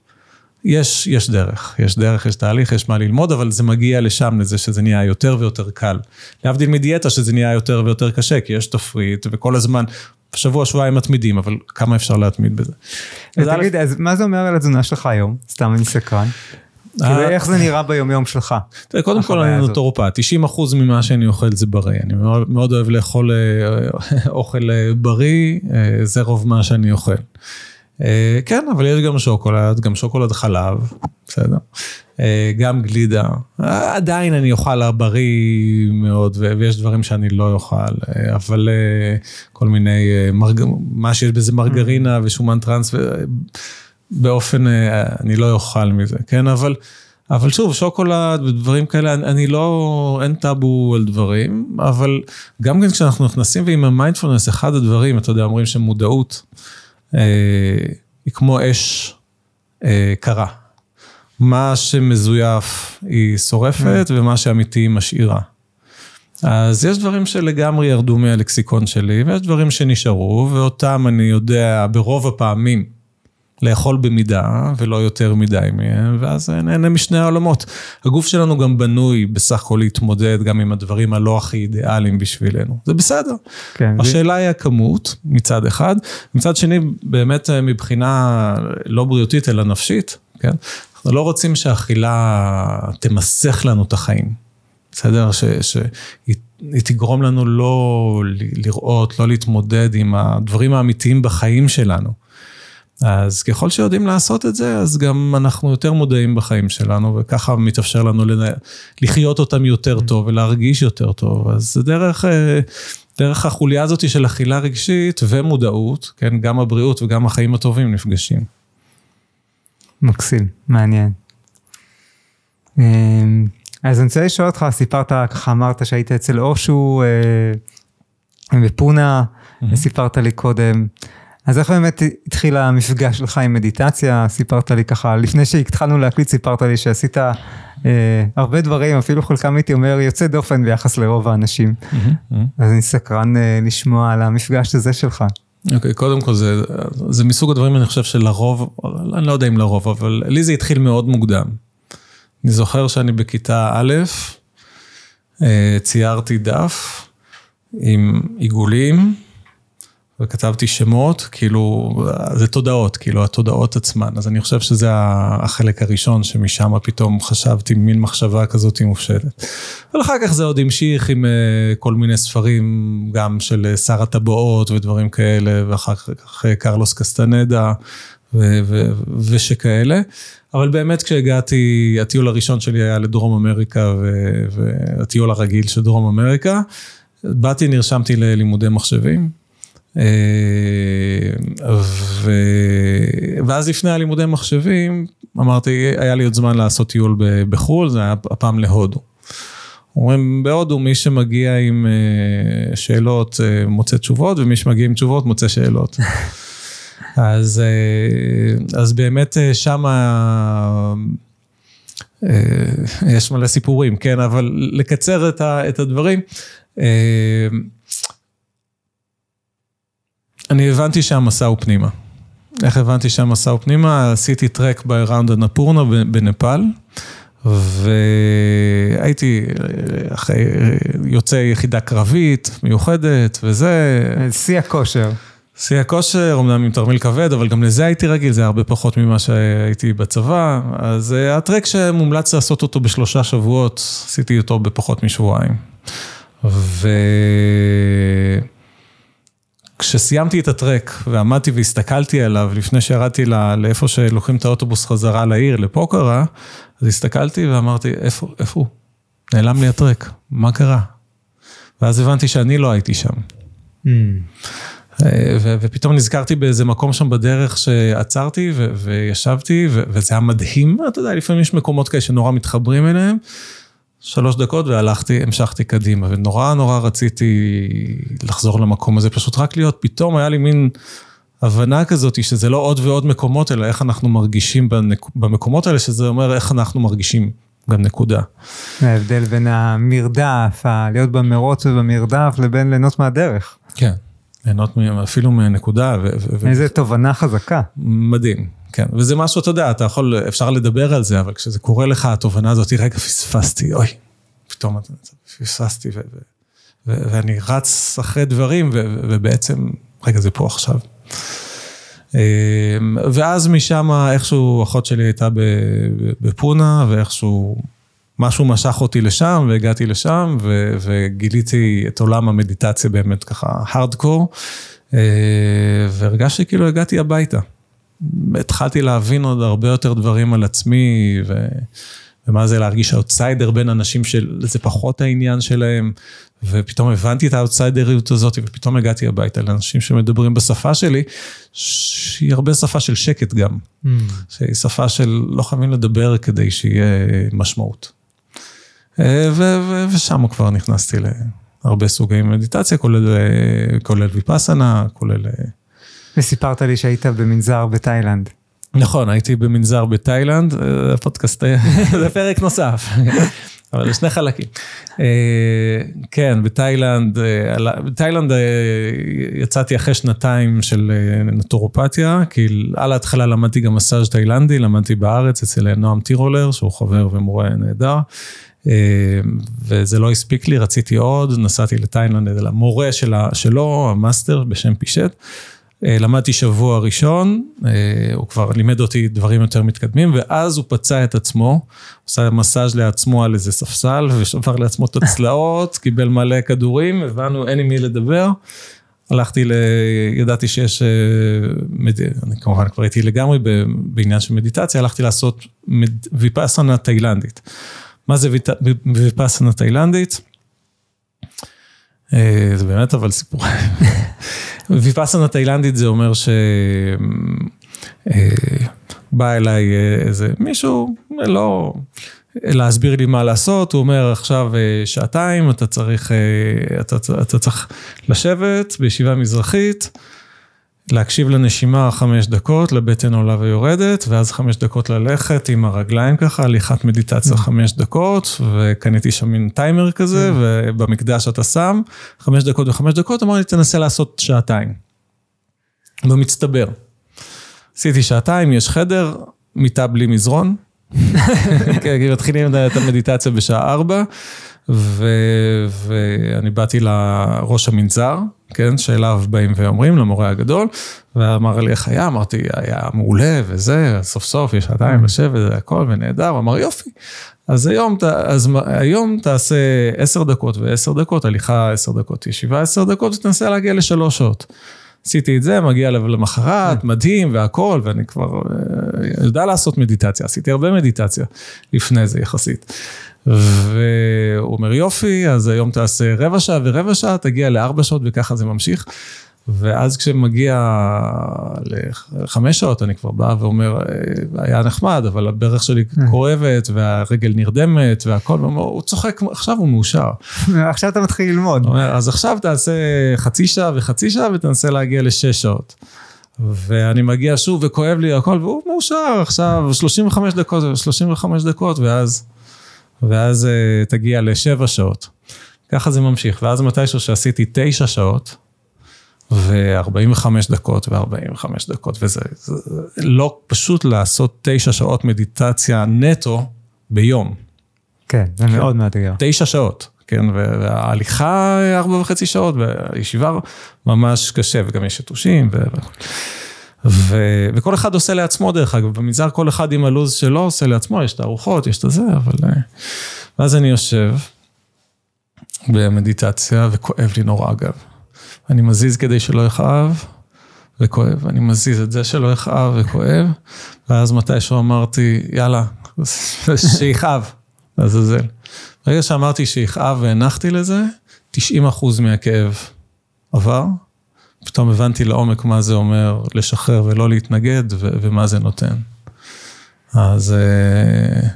יש, יש דרך, יש דרך, יש תהליך, יש מה ללמוד, אבל זה מגיע לשם, לזה שזה נהיה יותר ויותר קל. להבדיל מדיאטה, שזה נהיה יותר ויותר קשה, כי יש תפריט, וכל הזמן, שבוע, שבועיים מתמידים, אבל כמה אפשר להתמיד בזה. תגיד, אז מה זה אומר על התזונה שלך היום? סתם אני סקרן. כאילו אה, איך זה נראה ביום יום שלך? קודם כל אני נוטורופט, 90 אחוז ממה שאני אוכל זה בריא, אני מאוד אוהב לאכול אה, אוכל אה, בריא, זה רוב מה שאני אוכל. כן, אבל יש גם שוקולד, גם שוקולד חלב, בסדר. גם גלידה, עדיין אני אוכל בריא מאוד, ויש דברים שאני לא אוכל, אבל כל מיני, מה שיש בזה מרגרינה ושומן טראנס. באופן, אה, אני לא אוכל מזה, כן? אבל, אבל שוב, שוקולד ודברים כאלה, אני לא, אין טאבו על דברים, אבל גם כן כשאנחנו נכנסים ועם המיינדפולנס, אחד הדברים, אתה יודע, אומרים שמודעות אה, היא כמו אש אה, קרה. מה שמזויף היא שורפת, mm. ומה שאמיתי היא משאירה. אז יש דברים שלגמרי ירדו מהלקסיקון שלי, ויש דברים שנשארו, ואותם אני יודע ברוב הפעמים לאכול במידה ולא יותר מדי מהם, ואז נהנה משני העולמות. הגוף שלנו גם בנוי בסך הכל להתמודד גם עם הדברים הלא הכי אידיאליים בשבילנו. זה בסדר. כן, השאלה זה... היא הכמות מצד אחד, מצד שני באמת אה, מבחינה לא בריאותית אלא נפשית, כן? אנחנו לא רוצים שהאכילה תמסך לנו את החיים. בסדר? שהיא תגרום לנו לא לראות, לא להתמודד עם הדברים האמיתיים בחיים שלנו. אז ככל שיודעים לעשות את זה, אז גם אנחנו יותר מודעים בחיים שלנו, וככה מתאפשר לנו לחיות אותם יותר טוב ולהרגיש יותר טוב. אז זה דרך, אה, דרך החוליה הזאת של אכילה רגשית ומודעות, כן, גם הבריאות וגם החיים הטובים נפגשים. מקסים, מעניין. אמ, אז אני רוצה לשאול אותך, סיפרת, ככה אמרת שהיית אצל אושו אה, בפונה, mm-hmm. סיפרת לי קודם. אז איך באמת התחיל המפגש שלך עם מדיטציה? סיפרת לי ככה, לפני שהתחלנו להקליט סיפרת לי שעשית אה, הרבה דברים, אפילו חלקם הייתי אומר יוצא דופן ביחס לרוב האנשים. Mm-hmm, mm-hmm. אז אני סקרן אה, לשמוע על המפגש הזה שלך. אוקיי, okay, קודם כל זה, זה מסוג הדברים אני חושב שלרוב, אני לא יודע אם לרוב, אבל לי זה התחיל מאוד מוקדם. אני זוכר שאני בכיתה א', אה, ציירתי דף עם עיגולים. וכתבתי שמות, כאילו, זה תודעות, כאילו, התודעות עצמן. אז אני חושב שזה החלק הראשון, שמשם פתאום חשבתי מין מחשבה כזאת מופשטת. אבל אחר כך זה עוד המשיך עם uh, כל מיני ספרים, גם של uh, שר הטבעות ודברים כאלה, ואחר כך uh, קרלוס קסטנדה ו- ו- ושכאלה. אבל באמת כשהגעתי, הטיול הראשון שלי היה לדרום אמריקה, והטיול הרגיל של דרום אמריקה, באתי, נרשמתי ללימודי מחשבים. אה, ו... ואז לפני הלימודי מחשבים, אמרתי, היה לי עוד זמן לעשות טיול בחו"ל, זה היה הפעם להודו. אומרים, בהודו מי שמגיע עם אה, שאלות אה, מוצא תשובות, ומי שמגיע עם תשובות מוצא שאלות. אז, אז באמת שם יש מלא סיפורים, כן, אבל לקצר את הדברים. אני הבנתי שהמסע הוא פנימה. איך הבנתי שהמסע הוא פנימה? עשיתי טרק בראונד הנפורנה בנפאל, והייתי אחרי, יוצא יחידה קרבית מיוחדת וזה. שיא הכושר. שיא הכושר, אמנם עם תרמיל כבד, אבל גם לזה הייתי רגיל, זה הרבה פחות ממה שהייתי בצבא. אז אה, הטרק שמומלץ לעשות אותו בשלושה שבועות, עשיתי אותו בפחות משבועיים. ו... כשסיימתי את הטרק ועמדתי והסתכלתי עליו לפני שירדתי לאיפה שלוקחים את האוטובוס חזרה לעיר, לפוקרה, אז הסתכלתי ואמרתי, איפה, איפה הוא? נעלם לי הטרק, מה קרה? ואז הבנתי שאני לא הייתי שם. Mm. ופתאום נזכרתי באיזה מקום שם בדרך שעצרתי וישבתי, וזה היה מדהים, אתה יודע, לפעמים יש מקומות כאלה שנורא מתחברים אליהם. שלוש דקות והלכתי, המשכתי קדימה, ונורא נורא רציתי לחזור למקום הזה, פשוט רק להיות, פתאום היה לי מין הבנה כזאת, שזה לא עוד ועוד מקומות, אלא איך אנחנו מרגישים במקומות האלה, שזה אומר איך אנחנו מרגישים גם נקודה. ההבדל בין המרדף, להיות במרוץ ובמרדף, לבין ליהנות מהדרך. כן, ליהנות אפילו מנקודה. ו- ו- ו- איזה תובנה חזקה. מדהים, כן. וזה משהו, אתה יודע, אתה יכול, אפשר לדבר על זה, אבל כשזה קורה לך, התובנה הזאת, רגע, פספסתי, אוי, פתאום פספסתי, ו- ו- ו- ואני רץ אחרי דברים, ו- ובעצם, רגע, זה פה עכשיו. אמ, ואז משם איכשהו אחות שלי הייתה בפונה, ואיכשהו משהו משך אותי לשם, והגעתי לשם, ו- וגיליתי את עולם המדיטציה באמת ככה הארדקור, אה, והרגשתי כאילו הגעתי הביתה. התחלתי להבין עוד הרבה יותר דברים על עצמי, ו... ומה זה להרגיש אאוטסיידר בין אנשים שזה פחות העניין שלהם, ופתאום הבנתי את האאוטסיידריות הזאת, ופתאום הגעתי הביתה לאנשים שמדברים בשפה שלי, שהיא הרבה שפה של שקט גם, שהיא שפה של לא חייבים לדבר כדי שיהיה משמעות. אה, ו- ו- ושם כבר נכנסתי להרבה סוגי מדיטציה, כולל, אה, כולל ויפאסנה, כולל... וסיפרת לי שהיית במנזר בתאילנד. נכון, הייתי במנזר בתאילנד, אה, הפודקאסט, זה פרק נוסף, אבל שני חלקים. אה, כן, בתאילנד, אה, בתאילנד יצאתי אחרי שנתיים של נטורופתיה, כי על ההתחלה למדתי גם מסאז' תאילנדי, למדתי בארץ אצל נועם טירולר, שהוא חבר ומורה נהדר. וזה לא הספיק לי, רציתי עוד, נסעתי לתאילנד למורה שלה, שלו, המאסטר בשם פישט. אה, למדתי שבוע ראשון, אה, הוא כבר לימד אותי דברים יותר מתקדמים, ואז הוא פצע את עצמו, עושה מסאז' לעצמו על איזה ספסל, ושבר לעצמו את הצלעות, קיבל מלא כדורים, הבנו, אין עם מי לדבר. הלכתי ל... ידעתי שיש... אה. אני כמובן כבר הייתי לגמרי בעניין של מדיטציה, הלכתי לעשות מד... ויפאסנה תאילנדית. מה זה ויט... ויפאסנה תאילנדית? זה באמת אבל סיפור. ויפאסנה תאילנדית זה אומר ש... אה, בא אליי אה, איזה מישהו, לא להסביר לי מה לעשות, הוא אומר עכשיו אה, שעתיים, אתה צריך, אתה, אתה צריך לשבת בישיבה מזרחית, להקשיב לנשימה חמש דקות, לבטן עולה ויורדת, ואז חמש דקות ללכת עם הרגליים ככה, הליכת מדיטציה חמש דקות, וקניתי שם מין טיימר כזה, ובמקדש אתה שם, חמש דקות וחמש דקות, אמר לי, תנסה לעשות שעתיים. במצטבר. עשיתי שעתיים, יש חדר, מיטה בלי מזרון. כן, כי מתחילים את המדיטציה בשעה ארבע, ואני באתי לראש המנזר, כן, שאליו באים ואומרים, למורה הגדול, ואמר לי איך היה, אמרתי, היה מעולה וזה, סוף סוף יש שעתיים לשבת, זה הכל ונהדר, הוא אמר יופי. אז היום, ת- אז היום תעשה עשר דקות ועשר דקות, הליכה עשר דקות, ישיבה עשר דקות, ותנסה להגיע לשלוש שעות. עשיתי את זה, מגיע למחרת, מדהים והכל, ואני כבר אה, יודע לעשות מדיטציה, עשיתי הרבה מדיטציה לפני זה יחסית. והוא אומר יופי, אז היום תעשה רבע שעה ורבע שעה, תגיע לארבע שעות וככה זה ממשיך. ואז כשמגיע לחמש שעות, אני כבר בא ואומר, "אה, היה נחמד, אבל הברך שלי כואבת, והרגל נרדמת, והכל, הוא צוחק, עכשיו הוא מאושר. עכשיו אתה מתחיל ללמוד. אומר, אז עכשיו תעשה חצי שעה וחצי שעה ותנסה להגיע לשש שעות. ואני מגיע שוב וכואב לי הכל, והוא מאושר עכשיו 35 דקות, 35 דקות, ואז, ואז uh, תגיע לשבע שעות. ככה זה ממשיך, ואז מתישהו שעשיתי תשע שעות, ו-45 דקות ו-45 דקות, וזה זה, לא פשוט לעשות תשע שעות מדיטציה נטו ביום. כן, זה מאוד מאתגר. תשע שעות, כן, וההליכה ארבע וחצי שעות, והישיבה ממש קשה, וגם יש יתושים, ו... ו... וכל אחד עושה לעצמו דרך אגב, במנזר כל אחד עם הלו"ז שלו עושה לעצמו, יש את הארוחות, יש את הזה, אבל... ואז אני יושב במדיטציה, וכואב לי נורא אגב. אני מזיז כדי שלא יכאב, וכואב, אני מזיז את זה שלא יכאב וכואב, ואז מתישהו אמרתי, יאללה, שיכאב, לעזאזל. ברגע שאמרתי שיכאב והנחתי לזה, 90 אחוז מהכאב עבר. פתאום הבנתי לעומק מה זה אומר לשחרר ולא להתנגד ו- ומה זה נותן. אז uh,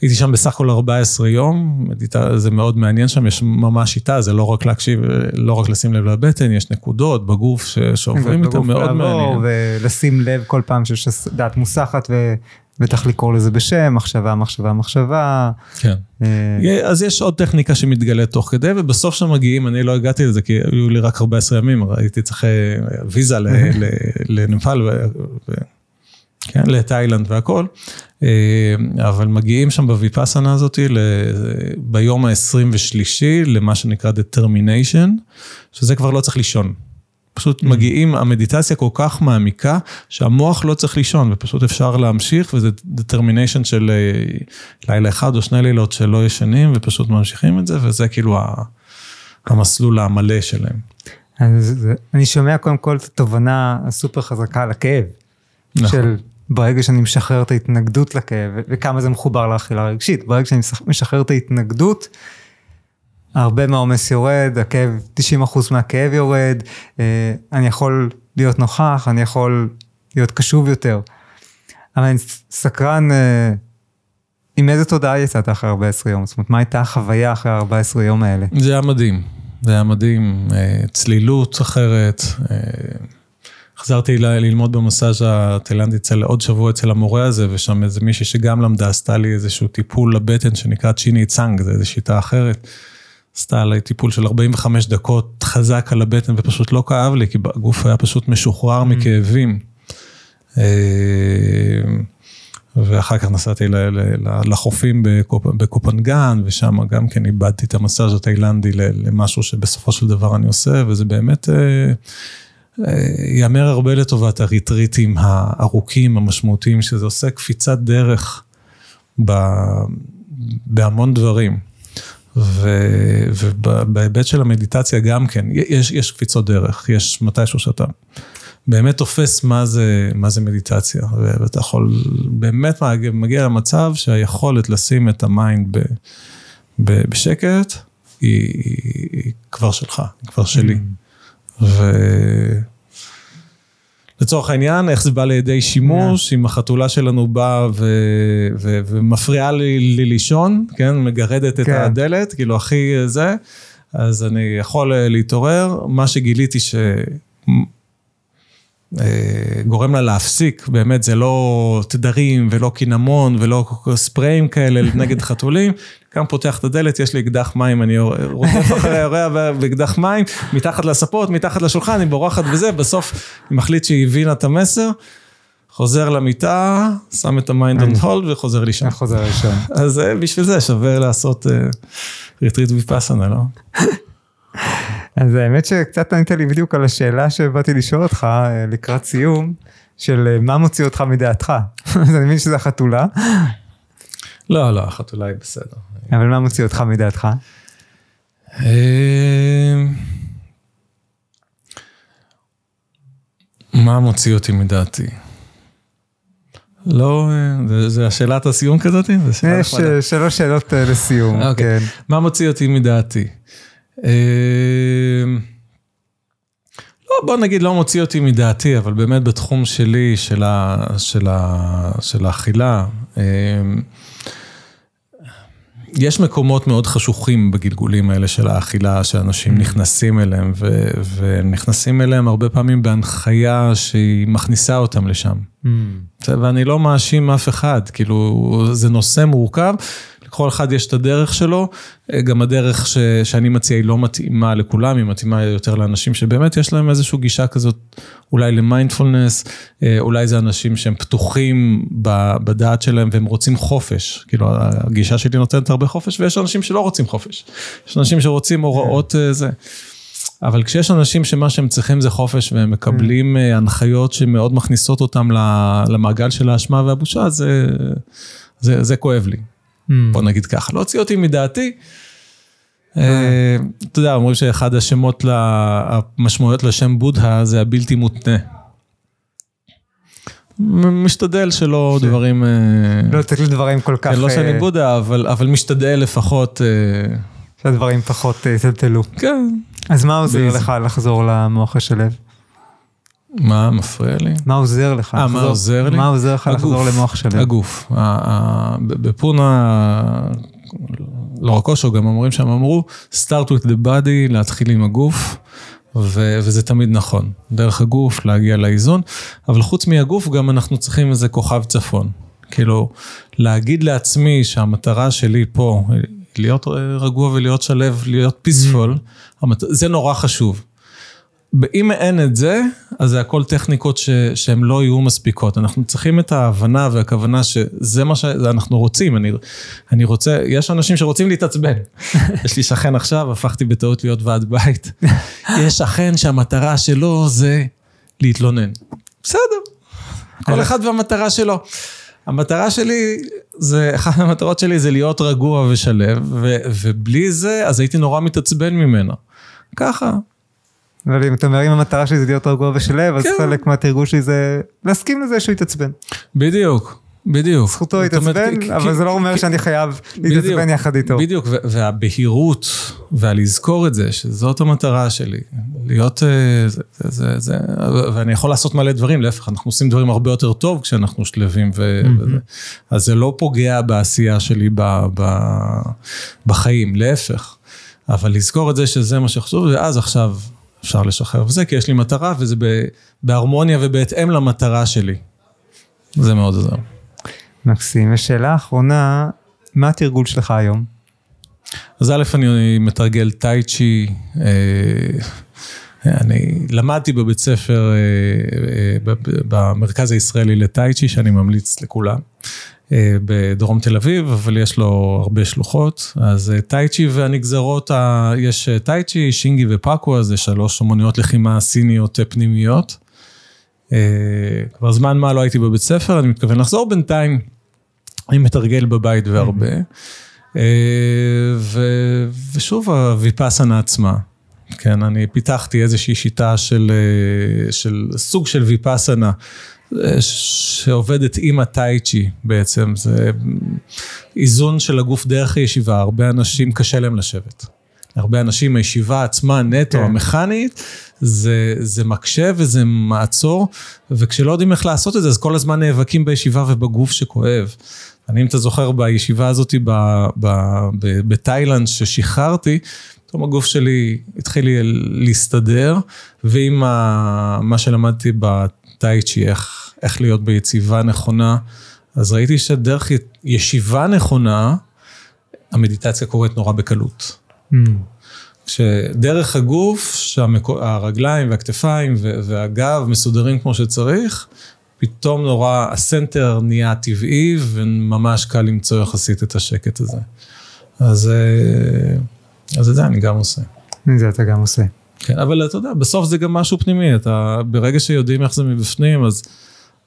הייתי שם בסך הכל 14 יום, מדיטה, זה מאוד מעניין שם, יש ממש שיטה, זה לא רק להקשיב, לא רק לשים לב לבטן, יש נקודות בגוף ש- שעוברים איתם, מאוד מעניין. ולשים לב כל פעם שיש דעת מוסחת בטח לקרוא לזה בשם, מחשבה, מחשבה, מחשבה. כן. אה... אז יש עוד טכניקה שמתגלית תוך כדי, ובסוף שמגיעים, אני לא הגעתי לזה, כי היו לי רק 14 ימים, הייתי צריך אה, ויזה לנפאל, כן, לתאילנד והכל, אה, אבל מגיעים שם בוויפאסנה הזאתי ביום ה-23 למה שנקרא determination, שזה כבר לא צריך לישון. פשוט mm. מגיעים, המדיטציה כל כך מעמיקה, שהמוח לא צריך לישון, ופשוט אפשר להמשיך, וזה determination של אה, לילה אחד או שני לילות שלא ישנים, ופשוט ממשיכים את זה, וזה כאילו המסלול המלא שלהם. אז אני שומע קודם כל את התובנה הסופר חזקה על הכאב. נכון. של ברגע שאני משחרר את ההתנגדות לכאב, וכמה זה מחובר לאכילה רגשית, ברגע שאני משחרר את ההתנגדות, הרבה מהעומס יורד, הכאב, 90% מהכאב יורד, אה, אני יכול להיות נוכח, אני יכול להיות קשוב יותר. אבל אני סקרן, אה, עם איזה תודעה יצאת אחרי 14 יום? זאת אומרת, מה הייתה החוויה אחרי 14 יום האלה? זה היה מדהים, זה היה מדהים, אה, צלילות אחרת. חזרתי ללמוד במסאז' התאילנדי אצל עוד שבוע אצל המורה הזה, ושם איזה מישהי שגם למדה, עשתה לי איזשהו טיפול לבטן שנקרא צ'יני צאנג, זה איזו שיטה אחרת. עשתה עליי טיפול של 45 דקות חזק על הבטן ופשוט לא כאב לי, כי הגוף היה פשוט משוחרר mm. מכאבים. אה, ואחר כך נסעתי לחופים בקופנגן, ושם גם כן איבדתי את המסאז' התאילנדי למשהו שבסופו של דבר אני עושה, וזה באמת... אה, ייאמר הרבה לטובת הריטריטים הארוכים, המשמעותיים, שזה עושה קפיצת דרך ב, בהמון דברים. ובהיבט של המדיטציה גם כן, יש, יש קפיצות דרך, יש מתישהו שאתה באמת תופס מה זה, מה זה מדיטציה, ואתה יכול, באמת מגיע למצב שהיכולת לשים את ה mind ב, ב, בשקט, היא, היא כבר שלך, היא כבר שלי. Mm. ולצורך העניין, איך זה בא לידי שימוש, אם החתולה שלנו באה ו... ו... ומפריעה לי, לי לישון, כן, מגרדת את כן. הדלת, כאילו הכי זה, אז אני יכול להתעורר. מה שגיליתי ש... אה, גורם לה להפסיק, באמת זה לא תדרים ולא קינמון ולא ספריים כאלה נגד חתולים. קם פותח את הדלת, יש לי אקדח מים, אני רודף אחרי היורע באקדח מים, מתחת לספות, מתחת לשולחן, אני בורחת וזה, בסוף היא מחליט שהיא הבינה את המסר. חוזר למיטה, שם את ה mind on hold וחוזר לישון. חוזר לישון. אז אה, בשביל זה שווה לעשות ריטריט ויפאסנה, לא? אז האמת שקצת ענית לי בדיוק על השאלה שבאתי לשאול אותך אה, לקראת סיום, של אה, מה מוציא אותך מדעתך. אז אני מבין שזה החתולה. לא, לא, החתולה היא בסדר. אבל מה מוציא אותך מדעתך? אה, מה מוציא אותי מדעתי? לא, זה השאלת הסיום כזאת? יש שלוש שאלות לסיום, אוקיי. כן. מה מוציא אותי מדעתי? אמ, לא, בוא נגיד, לא מוציא אותי מדעתי, אבל באמת בתחום שלי, של האכילה, אמ, יש מקומות מאוד חשוכים בגלגולים האלה של האכילה, שאנשים mm. נכנסים אליהם, ו, ונכנסים אליהם הרבה פעמים בהנחיה שהיא מכניסה אותם לשם. Mm. ואני לא מאשים אף אחד, כאילו, זה נושא מורכב, לכל אחד יש את הדרך שלו, אה, גם הדרך ש, שאני מציע היא לא מתאימה לכולם, היא מתאימה יותר לאנשים שבאמת יש להם איזושהי גישה כזאת, אולי למיינדפולנס, אה, אולי זה אנשים שהם פתוחים בדעת שלהם והם רוצים חופש, כאילו הגישה שלי נותנת הרבה חופש ויש אנשים שלא רוצים חופש, יש אנשים שרוצים הוראות כן. זה. אבל כשיש אנשים שמה שהם צריכים זה חופש והם מקבלים mm. הנחיות שמאוד מכניסות אותם למעגל של האשמה והבושה, זה, זה, זה כואב לי. Mm. בוא נגיד ככה, לא הוציא אותי מדעתי. אה, אתה יודע, אומרים שאחד השמות, המשמעויות לשם בודהה זה הבלתי מותנה. משתדל שלא דברים... אה, לא לתת לי דברים כל כך... כן, לא שאני אה, בודה, אבל משתדל לפחות... שהדברים פחות יטלטלו. כן. אז מה עוזר לך לחזור למוח השלב? מה מפריע לי? מה עוזר לך? אה, מה עוזר לי? מה עוזר לך לחזור למוח שלם? הגוף. בפונה, לא רק אושו, גם אומרים שהם אמרו, start with the body, להתחיל עם הגוף, ו- וזה תמיד נכון. דרך הגוף להגיע לאיזון, אבל חוץ מהגוף גם אנחנו צריכים איזה כוכב צפון. כאילו, להגיד לעצמי שהמטרה שלי פה, להיות רגוע ולהיות שלב, להיות פיספול, mm-hmm. זה נורא חשוב. אם אין את זה, אז זה הכל טכניקות ש, שהן לא יהיו מספיקות. אנחנו צריכים את ההבנה והכוונה שזה מה שאנחנו רוצים. אני, אני רוצה, יש אנשים שרוצים להתעצבן. יש לי שכן עכשיו, הפכתי בטעות להיות ועד בית. יש שכן שהמטרה שלו זה להתלונן. בסדר, כל אחד והמטרה שלו. המטרה שלי, זה, אחת המטרות שלי זה להיות רגוע ושלב, ו, ובלי זה, אז הייתי נורא מתעצבן ממנו. ככה, אבל אם אתה אומר אם המטרה שלי זה להיות רגוע ושלב, אז כן. חלק מהתרגול שלי זה להסכים לזה שהוא יתעצבן. בדיוק. בדיוק. זכותו להתעצבן, אבל זה לא אומר שאני חייב להתעצבן יחד איתו. בדיוק, והבהירות, והלזכור את זה, שזאת המטרה שלי, להיות, אה, זה, זה, ואני יכול לעשות מלא דברים, להפך, אנחנו עושים דברים הרבה יותר טוב כשאנחנו שלווים. אז זה לא פוגע בעשייה שלי בחיים, להפך. אבל לזכור את זה שזה מה שחשוב, ואז עכשיו אפשר לשחרר וזה, כי יש לי מטרה וזה בהרמוניה ובהתאם למטרה שלי. זה מאוד עוזר. מקסים. ושאלה אחרונה, מה התרגול שלך היום? אז א', אני מתרגל טאי צ'י, אה, אני למדתי בבית ספר, אה, במרכז הישראלי לטאי צ'י, שאני ממליץ לכולם. אה, בדרום תל אביב, אבל יש לו הרבה שלוחות. אז אה, טייצ'י והנגזרות, ה... יש אה, טייצ'י, שינגי ופאקו, זה שלוש אמנויות לחימה סיניות פנימיות. כבר זמן מה לא הייתי בבית ספר, אני מתכוון לחזור בינתיים. אני מתרגל בבית והרבה. ו... ושוב, הוויפאסנה עצמה. כן, אני פיתחתי איזושהי שיטה של, של סוג של ויפאסנה. שעובדת עם הטייצ'י בעצם, זה איזון של הגוף דרך הישיבה, הרבה אנשים קשה להם לשבת. הרבה אנשים, הישיבה עצמה נטו, כן. המכנית, זה, זה מקשה וזה מעצור, וכשלא יודעים איך לעשות את זה, אז כל הזמן נאבקים בישיבה ובגוף שכואב. אני, אם אתה זוכר, בישיבה הזאת בתאילנד ששחררתי, פתאום הגוף שלי התחיל להסתדר, ועם מה שלמדתי טאי-צ'י, איך, איך להיות ביציבה נכונה. אז ראיתי שדרך ישיבה נכונה, המדיטציה קורית נורא בקלות. Mm. כשדרך הגוף, שהרגליים והכתפיים והגב מסודרים כמו שצריך, פתאום נורא, הסנטר נהיה טבעי וממש קל למצוא יחסית את השקט הזה. אז, אה, אז את זה אני גם עושה. זה אתה גם עושה. כן, אבל אתה יודע, בסוף זה גם משהו פנימי, אתה, ברגע שיודעים איך זה מבפנים, אז,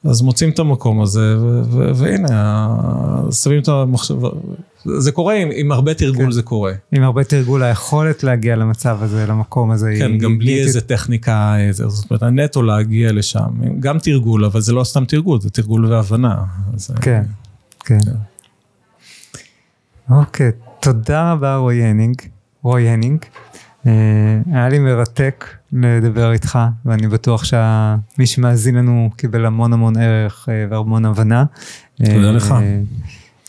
אז מוצאים את המקום הזה, ו, ו, והנה, שמים את המחשבה, זה קורה, עם, עם הרבה תרגול כן. זה קורה. עם הרבה תרגול, היכולת להגיע למצב הזה, למקום הזה. כן, היא, גם בלי היא... איזה טכניקה, איזה, זאת אומרת, הנטו להגיע לשם, גם תרגול, אבל זה לא סתם תרגול, זה תרגול והבנה. אז, כן, כן. כן. אוקיי, תודה רבה רועי הנינג. רועי הנינג. אה, היה לי מרתק לדבר איתך, ואני בטוח שמי שמאזין לנו קיבל המון המון ערך אה, והמון הבנה. תודה אה, לך.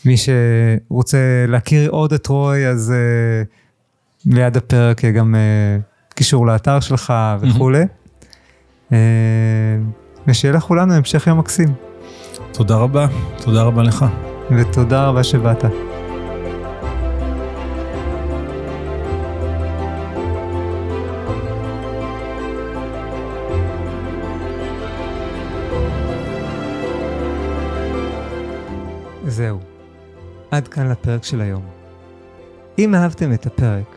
מי שרוצה להכיר עוד את רוי, אז ליד הפרק יהיה גם קישור לאתר שלך וכולי. ושיהיה לכולנו המשך יום מקסים. תודה רבה, תודה רבה לך. ותודה רבה שבאת. עד כאן לפרק של היום. אם אהבתם את הפרק,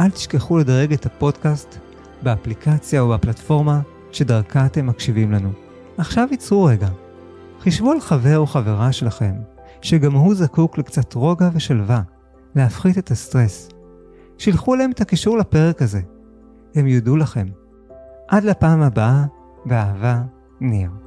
אל תשכחו לדרג את הפודקאסט באפליקציה או בפלטפורמה שדרכה אתם מקשיבים לנו. עכשיו ייצרו רגע. חישבו על חבר או חברה שלכם, שגם הוא זקוק לקצת רוגע ושלווה, להפחית את הסטרס. שילחו להם את הקישור לפרק הזה. הם יודו לכם. עד לפעם הבאה, באהבה, ניר.